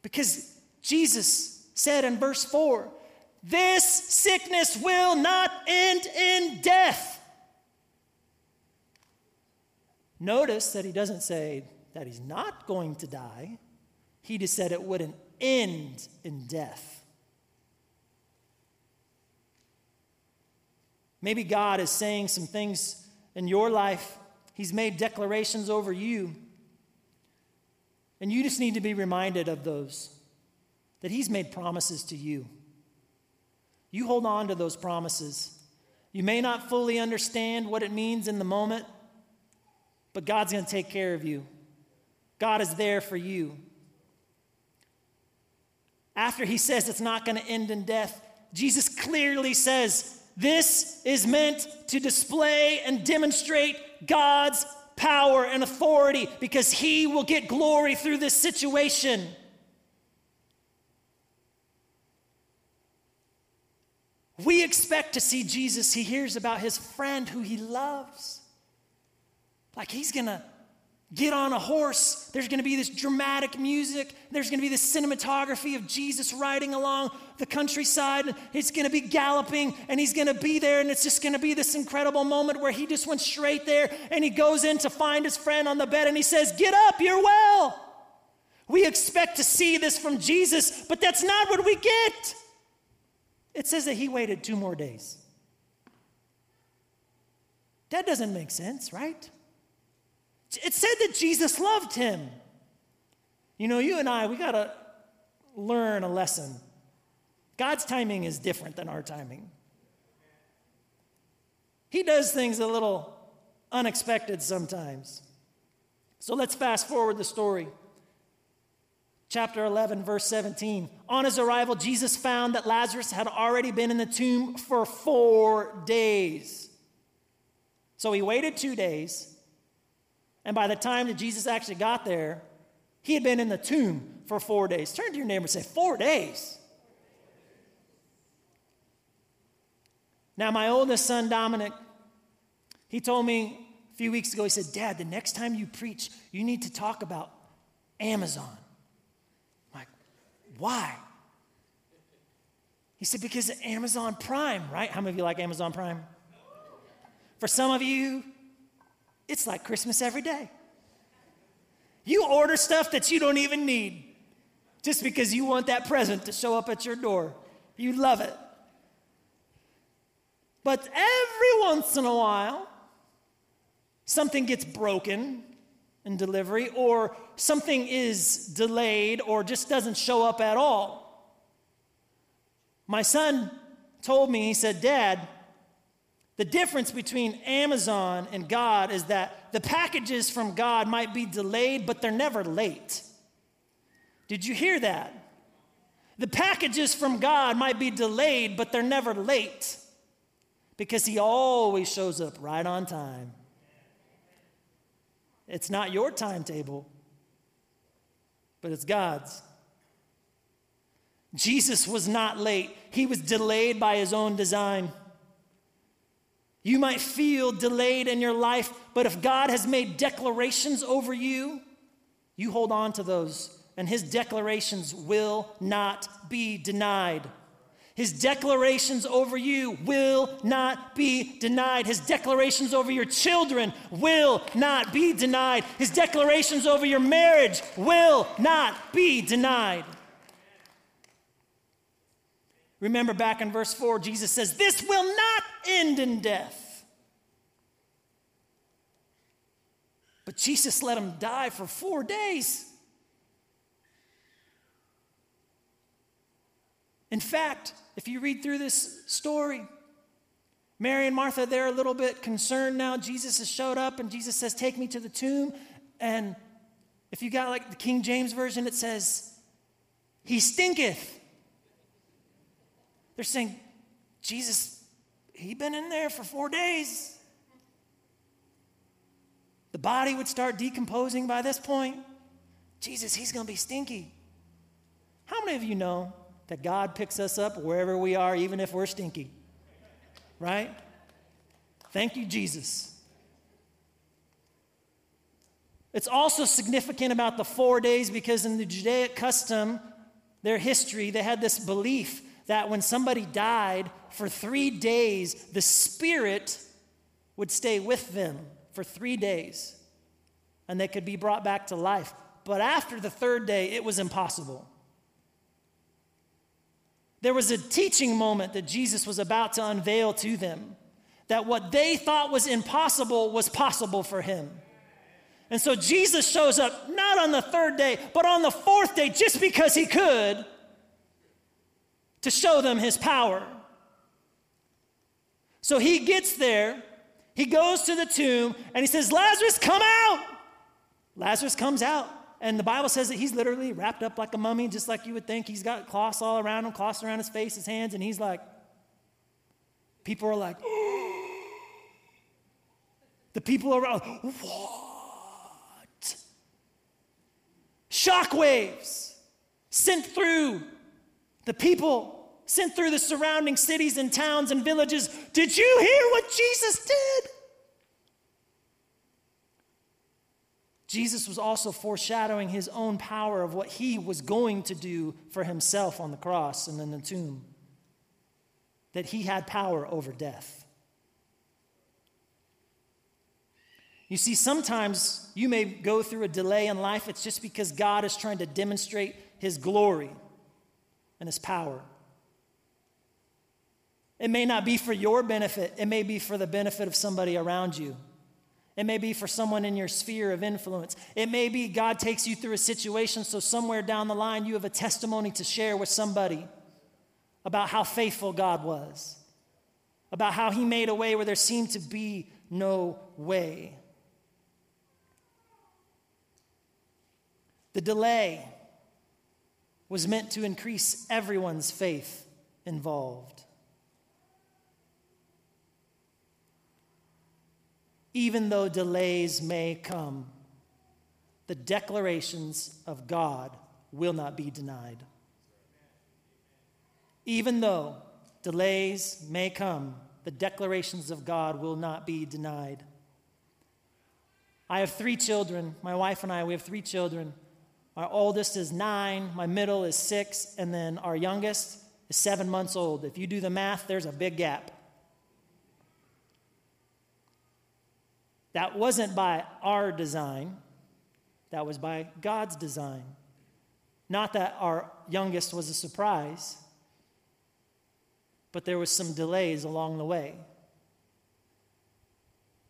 Because Jesus said in verse 4 this sickness will not end in death. Notice that he doesn't say that he's not going to die, he just said it wouldn't end in death. Maybe God is saying some things in your life, He's made declarations over you. And you just need to be reminded of those, that He's made promises to you. You hold on to those promises. You may not fully understand what it means in the moment, but God's going to take care of you. God is there for you. After he says it's not going to end in death, Jesus clearly says, This is meant to display and demonstrate God's power and authority because he will get glory through this situation. We expect to see Jesus. He hears about his friend who he loves. Like he's going to get on a horse. There's going to be this dramatic music. There's going to be this cinematography of Jesus riding along the countryside. It's going to be galloping, and he's going to be there, and it's just going to be this incredible moment where he just went straight there and he goes in to find his friend on the bed and he says, Get up, you're well. We expect to see this from Jesus, but that's not what we get. It says that he waited two more days. That doesn't make sense, right? It said that Jesus loved him. You know, you and I, we got to learn a lesson. God's timing is different than our timing. He does things a little unexpected sometimes. So let's fast forward the story chapter 11, verse 17. On his arrival, Jesus found that Lazarus had already been in the tomb for four days. So he waited two days, and by the time that Jesus actually got there, he had been in the tomb for four days. Turn to your neighbor and say, Four days. Now, my oldest son, Dominic, he told me a few weeks ago, he said, Dad, the next time you preach, you need to talk about Amazon. Why? He said, Because of Amazon Prime, right? How many of you like Amazon Prime? For some of you, it's like Christmas every day. You order stuff that you don't even need just because you want that present to show up at your door. You love it. But every once in a while, something gets broken in delivery, or something is delayed or just doesn't show up at all. My son told me, he said, Dad, the difference between Amazon and God is that the packages from God might be delayed, but they're never late. Did you hear that? The packages from God might be delayed, but they're never late because He always shows up right on time. It's not your timetable, but it's God's. Jesus was not late, He was delayed by His own design. You might feel delayed in your life, but if God has made declarations over you, you hold on to those, and His declarations will not be denied. His declarations over you will not be denied. His declarations over your children will not be denied. His declarations over your marriage will not be denied. Remember back in verse 4, Jesus says, This will not end in death. But Jesus let him die for four days. In fact, if you read through this story, Mary and Martha, they're a little bit concerned now. Jesus has showed up, and Jesus says, Take me to the tomb. And if you got like the King James Version, it says, He stinketh. They're saying, Jesus, he been in there for four days. The body would start decomposing by this point. Jesus, he's going to be stinky. How many of you know that God picks us up wherever we are, even if we're stinky? Right? Thank you, Jesus. It's also significant about the four days because in the Judaic custom, their history, they had this belief that when somebody died for three days, the spirit would stay with them for three days and they could be brought back to life. But after the third day, it was impossible. There was a teaching moment that Jesus was about to unveil to them that what they thought was impossible was possible for him. And so Jesus shows up not on the third day, but on the fourth day, just because he could, to show them his power. So he gets there, he goes to the tomb, and he says, Lazarus, come out! Lazarus comes out. And the Bible says that he's literally wrapped up like a mummy, just like you would think. He's got cloths all around him, cloths around his face, his hands, and he's like, people are like, [gasps] the people around, what? Shockwaves sent through the people, sent through the surrounding cities and towns and villages. Did you hear what Jesus did? Jesus was also foreshadowing his own power of what he was going to do for himself on the cross and in the tomb. That he had power over death. You see, sometimes you may go through a delay in life, it's just because God is trying to demonstrate his glory and his power. It may not be for your benefit, it may be for the benefit of somebody around you. It may be for someone in your sphere of influence. It may be God takes you through a situation so somewhere down the line you have a testimony to share with somebody about how faithful God was, about how He made a way where there seemed to be no way. The delay was meant to increase everyone's faith involved. Even though delays may come, the declarations of God will not be denied. Even though delays may come, the declarations of God will not be denied. I have three children. My wife and I, we have three children. Our oldest is nine, my middle is six, and then our youngest is seven months old. If you do the math, there's a big gap. That wasn't by our design, that was by God's design. Not that our youngest was a surprise, but there was some delays along the way.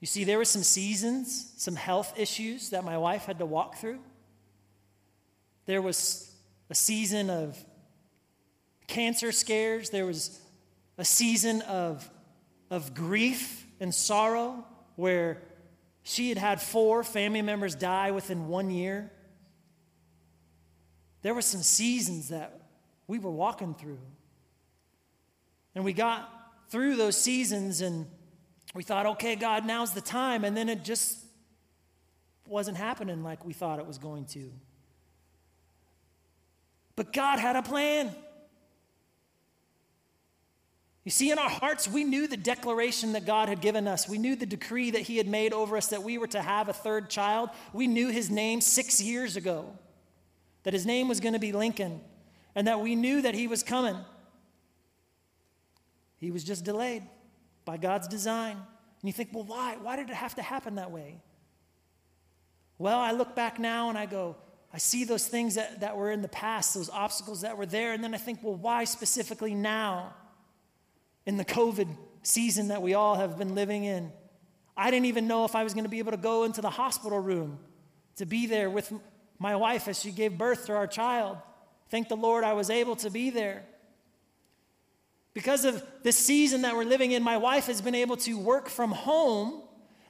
You see, there were some seasons, some health issues that my wife had to walk through. There was a season of cancer scares, there was a season of, of grief and sorrow where she had had four family members die within one year. There were some seasons that we were walking through. And we got through those seasons and we thought, okay, God, now's the time. And then it just wasn't happening like we thought it was going to. But God had a plan. You see, in our hearts, we knew the declaration that God had given us. We knew the decree that He had made over us that we were to have a third child. We knew His name six years ago, that His name was going to be Lincoln, and that we knew that He was coming. He was just delayed by God's design. And you think, well, why? Why did it have to happen that way? Well, I look back now and I go, I see those things that, that were in the past, those obstacles that were there, and then I think, well, why specifically now? In the COVID season that we all have been living in. I didn't even know if I was going to be able to go into the hospital room to be there with my wife as she gave birth to our child. Thank the Lord I was able to be there. Because of this season that we're living in, my wife has been able to work from home,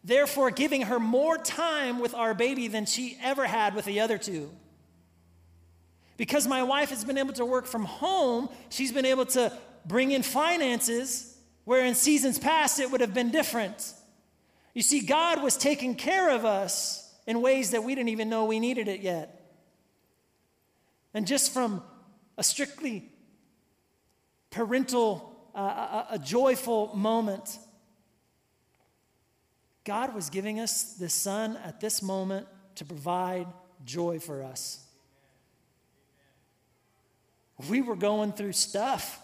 therefore giving her more time with our baby than she ever had with the other two. Because my wife has been able to work from home, she's been able to bring in finances where in seasons past it would have been different. You see, God was taking care of us in ways that we didn't even know we needed it yet. And just from a strictly parental, uh, a, a joyful moment, God was giving us the Son at this moment to provide joy for us. We were going through stuff.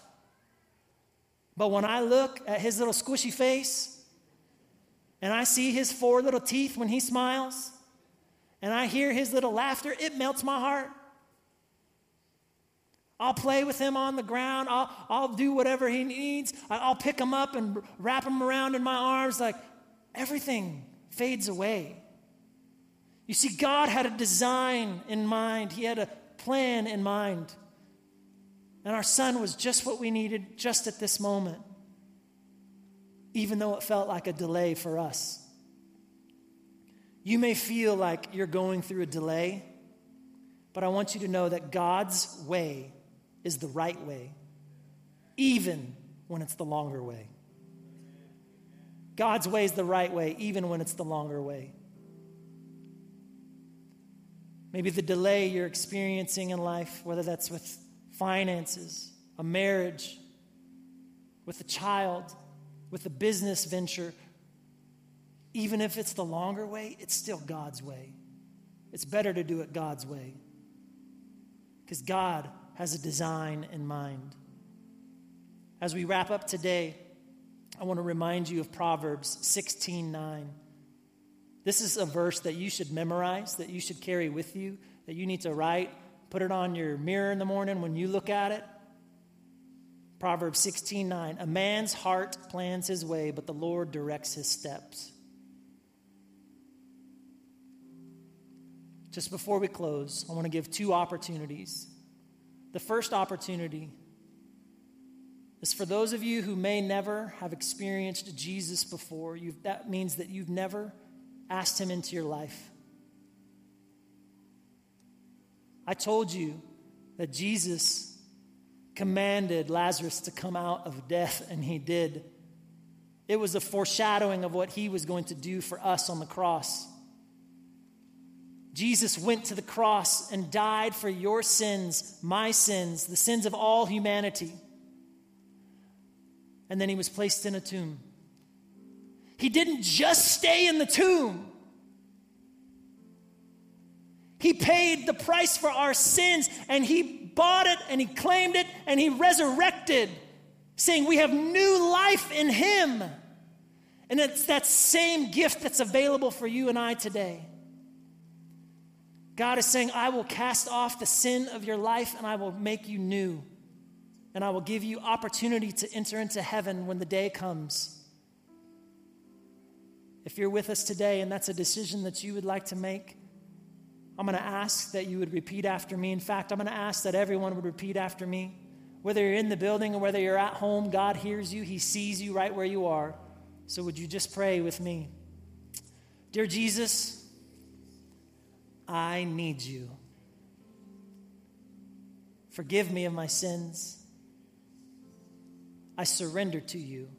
But when I look at his little squishy face and I see his four little teeth when he smiles and I hear his little laughter, it melts my heart. I'll play with him on the ground. I'll, I'll do whatever he needs. I'll pick him up and wrap him around in my arms. Like everything fades away. You see, God had a design in mind, He had a plan in mind. And our son was just what we needed just at this moment, even though it felt like a delay for us. You may feel like you're going through a delay, but I want you to know that God's way is the right way, even when it's the longer way. God's way is the right way, even when it's the longer way. Maybe the delay you're experiencing in life, whether that's with finances, a marriage, with a child, with a business venture, even if it's the longer way, it's still God's way. It's better to do it God's way because God has a design in mind. As we wrap up today, I want to remind you of Proverbs 16 9. This is a verse that you should memorize, that you should carry with you, that you need to write Put it on your mirror in the morning when you look at it. Proverbs 16 9. A man's heart plans his way, but the Lord directs his steps. Just before we close, I want to give two opportunities. The first opportunity is for those of you who may never have experienced Jesus before. You've, that means that you've never asked him into your life. I told you that Jesus commanded Lazarus to come out of death, and he did. It was a foreshadowing of what he was going to do for us on the cross. Jesus went to the cross and died for your sins, my sins, the sins of all humanity. And then he was placed in a tomb. He didn't just stay in the tomb, he paid the price for our sins and He bought it and He claimed it and He resurrected, saying we have new life in Him. And it's that same gift that's available for you and I today. God is saying, I will cast off the sin of your life and I will make you new. And I will give you opportunity to enter into heaven when the day comes. If you're with us today and that's a decision that you would like to make, I'm going to ask that you would repeat after me. In fact, I'm going to ask that everyone would repeat after me. Whether you're in the building or whether you're at home, God hears you. He sees you right where you are. So, would you just pray with me? Dear Jesus, I need you. Forgive me of my sins. I surrender to you.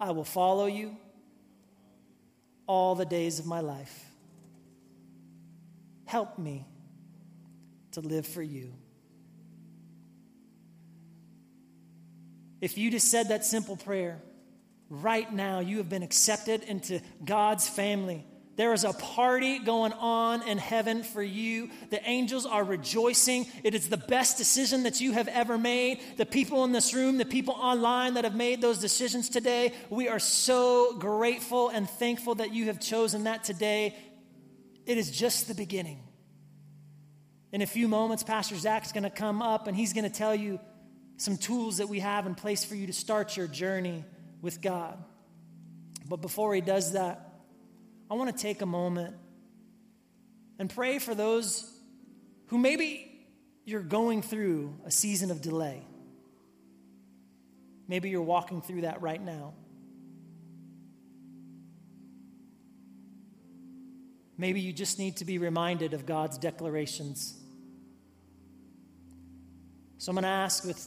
I will follow you all the days of my life. Help me to live for you. If you just said that simple prayer, right now you have been accepted into God's family. There is a party going on in heaven for you. The angels are rejoicing. It is the best decision that you have ever made. The people in this room, the people online that have made those decisions today, we are so grateful and thankful that you have chosen that today. It is just the beginning. In a few moments, Pastor Zach is going to come up and he's going to tell you some tools that we have in place for you to start your journey with God. But before he does that, I want to take a moment and pray for those who maybe you're going through a season of delay. Maybe you're walking through that right now. Maybe you just need to be reminded of God's declarations. So I'm going to ask with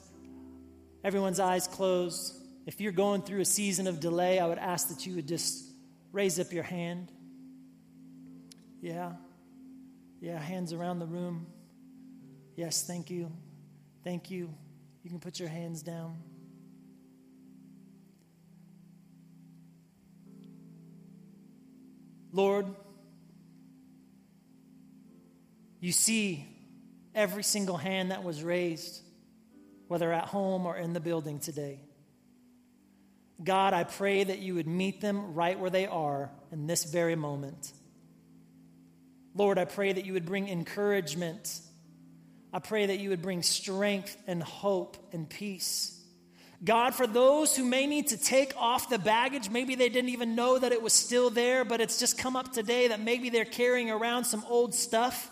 everyone's eyes closed, if you're going through a season of delay, I would ask that you would just raise up your hand. Yeah. Yeah, hands around the room. Yes, thank you. Thank you. You can put your hands down. Lord, you see every single hand that was raised, whether at home or in the building today. God, I pray that you would meet them right where they are in this very moment. Lord, I pray that you would bring encouragement. I pray that you would bring strength and hope and peace. God, for those who may need to take off the baggage, maybe they didn't even know that it was still there, but it's just come up today that maybe they're carrying around some old stuff.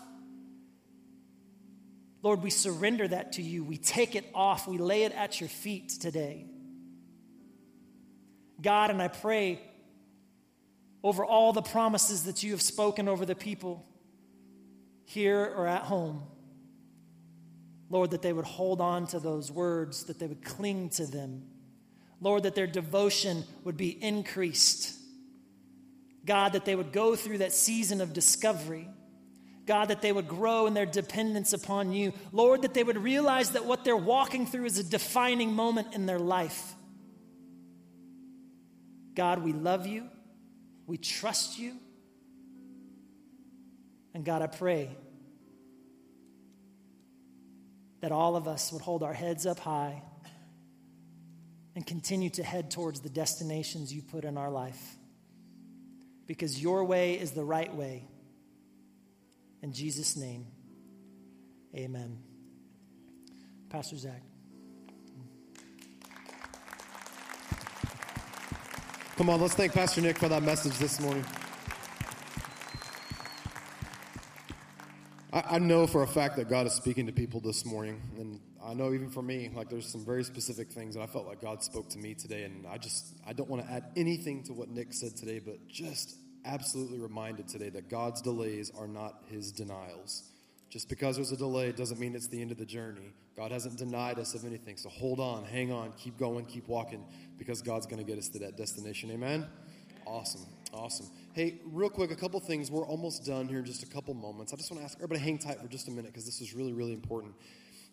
Lord, we surrender that to you. We take it off. We lay it at your feet today. God, and I pray over all the promises that you have spoken over the people here or at home. Lord, that they would hold on to those words, that they would cling to them. Lord, that their devotion would be increased. God, that they would go through that season of discovery. God, that they would grow in their dependence upon you. Lord, that they would realize that what they're walking through is a defining moment in their life. God, we love you. We trust you. And God, I pray that all of us would hold our heads up high and continue to head towards the destinations you put in our life. Because your way is the right way. In Jesus' name, amen. Pastor Zach. Come on, let's thank Pastor Nick for that message this morning. I, I know for a fact that God is speaking to people this morning, and I know even for me, like there's some very specific things that I felt like God spoke to me today, and I just I don't want to add anything to what Nick said today, but just absolutely reminded today that God's delays are not His denials. Just because there's a delay doesn't mean it's the end of the journey. God hasn't denied us of anything. So hold on, hang on, keep going, keep walking, because God's going to get us to that destination. Amen? Awesome, awesome. Hey, real quick, a couple things. We're almost done here in just a couple moments. I just want to ask everybody hang tight for just a minute because this is really, really important.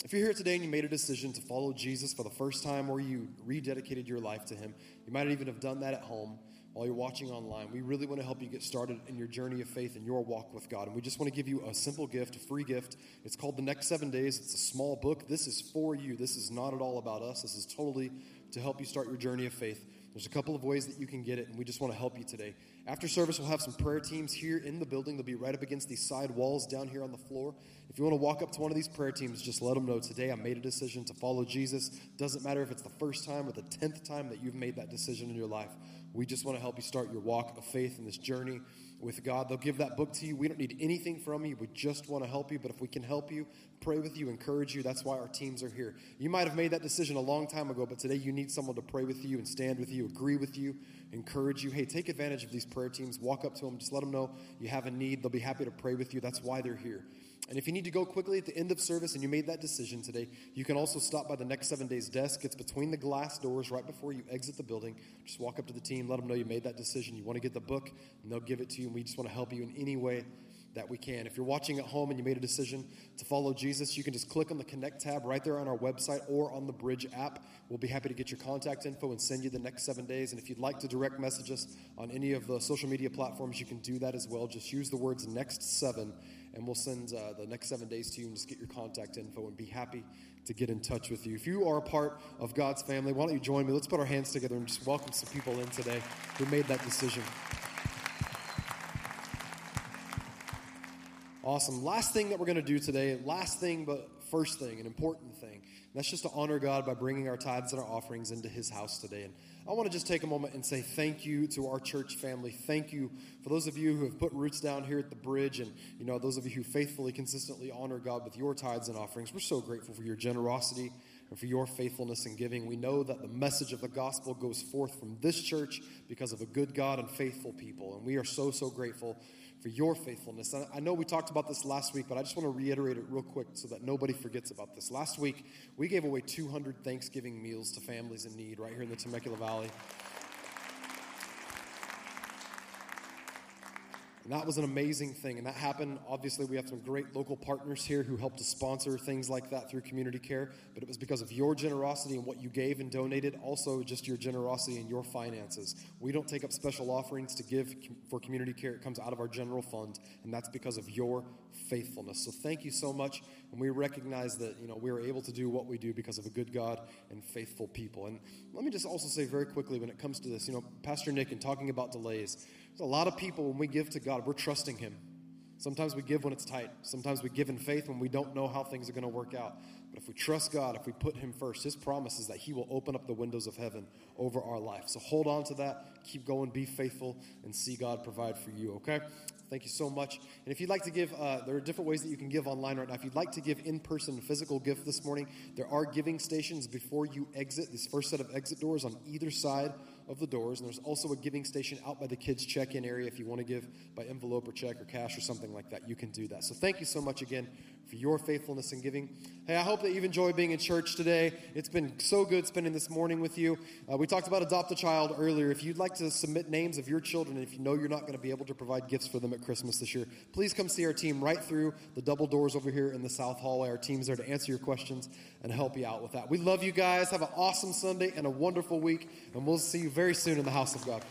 If you're here today and you made a decision to follow Jesus for the first time or you rededicated your life to Him, you might even have done that at home while you're watching online, we really want to help you get started in your journey of faith and your walk with God. And we just want to give you a simple gift, a free gift. It's called The Next Seven Days. It's a small book. This is for you. This is not at all about us. This is totally to help you start your journey of faith. There's a couple of ways that you can get it, and we just want to help you today. After service, we'll have some prayer teams here in the building. They'll be right up against these side walls down here on the floor. If you want to walk up to one of these prayer teams, just let them know today I made a decision to follow Jesus. Doesn't matter if it's the first time or the tenth time that you've made that decision in your life. We just want to help you start your walk of faith in this journey with God. They'll give that book to you. We don't need anything from you. We just want to help you. But if we can help you, pray with you, encourage you, that's why our teams are here. You might have made that decision a long time ago, but today you need someone to pray with you and stand with you, agree with you, encourage you. Hey, take advantage of these prayer teams. Walk up to them. Just let them know you have a need. They'll be happy to pray with you. That's why they're here. And if you need to go quickly at the end of service and you made that decision today, you can also stop by the next seven days desk. It's between the glass doors right before you exit the building. Just walk up to the team, let them know you made that decision. You want to get the book, and they'll give it to you. And we just want to help you in any way that we can. If you're watching at home and you made a decision to follow Jesus, you can just click on the Connect tab right there on our website or on the Bridge app. We'll be happy to get your contact info and send you the next seven days. And if you'd like to direct message us on any of the social media platforms, you can do that as well. Just use the words next seven, and we'll send uh, the next seven days to you and just get your contact info and be happy to get in touch with you. If you are a part of God's family, why don't you join me? Let's put our hands together and just welcome some people in today who made that decision. Awesome. Last thing that we're going to do today, last thing, but first thing, an important thing. And that's just to honor God by bringing our tithes and our offerings into His house today. And I want to just take a moment and say thank you to our church family. Thank you for those of you who have put roots down here at the bridge, and you know those of you who faithfully, consistently honor God with your tithes and offerings. We're so grateful for your generosity and for your faithfulness in giving. We know that the message of the gospel goes forth from this church because of a good God and faithful people, and we are so so grateful for your faithfulness. I know we talked about this last week, but I just want to reiterate it real quick so that nobody forgets about this. Last week, we gave away 200 Thanksgiving meals to families in need right here in the Temecula Valley. And that was an amazing thing. And that happened. Obviously, we have some great local partners here who helped to sponsor things like that through community care. But it was because of your generosity and what you gave and donated, also just your generosity and your finances. We don't take up special offerings to give for community care, it comes out of our general fund. And that's because of your faithfulness. So thank you so much. And we recognize that, you know, we are able to do what we do because of a good God and faithful people. And let me just also say very quickly when it comes to this, you know, Pastor Nick and talking about delays. A lot of people, when we give to God, we're trusting Him. Sometimes we give when it's tight. Sometimes we give in faith when we don't know how things are going to work out. But if we trust God, if we put Him first, His promise is that He will open up the windows of heaven over our life. So hold on to that. Keep going, be faithful, and see God provide for you, okay? Thank you so much. And if you'd like to give, uh, there are different ways that you can give online right now. If you'd like to give in person, physical gift this morning, there are giving stations before you exit. This first set of exit doors on either side of the doors. And there's also a giving station out by the kids' check in area. If you want to give by envelope or check or cash or something like that, you can do that. So thank you so much again for your faithfulness in giving. Hey, I hope that you've enjoyed being in church today. It's been so good spending this morning with you. Uh, we talked about adopt a child earlier. If you'd like to submit names of your children, if you know you're not going to be able to provide gifts for them at Christmas this year, please come see our team right through the double doors over here in the south hallway. Our team's there to answer your questions and help you out with that. We love you guys. Have an awesome Sunday and a wonderful week, and we'll see you very soon in the house of God.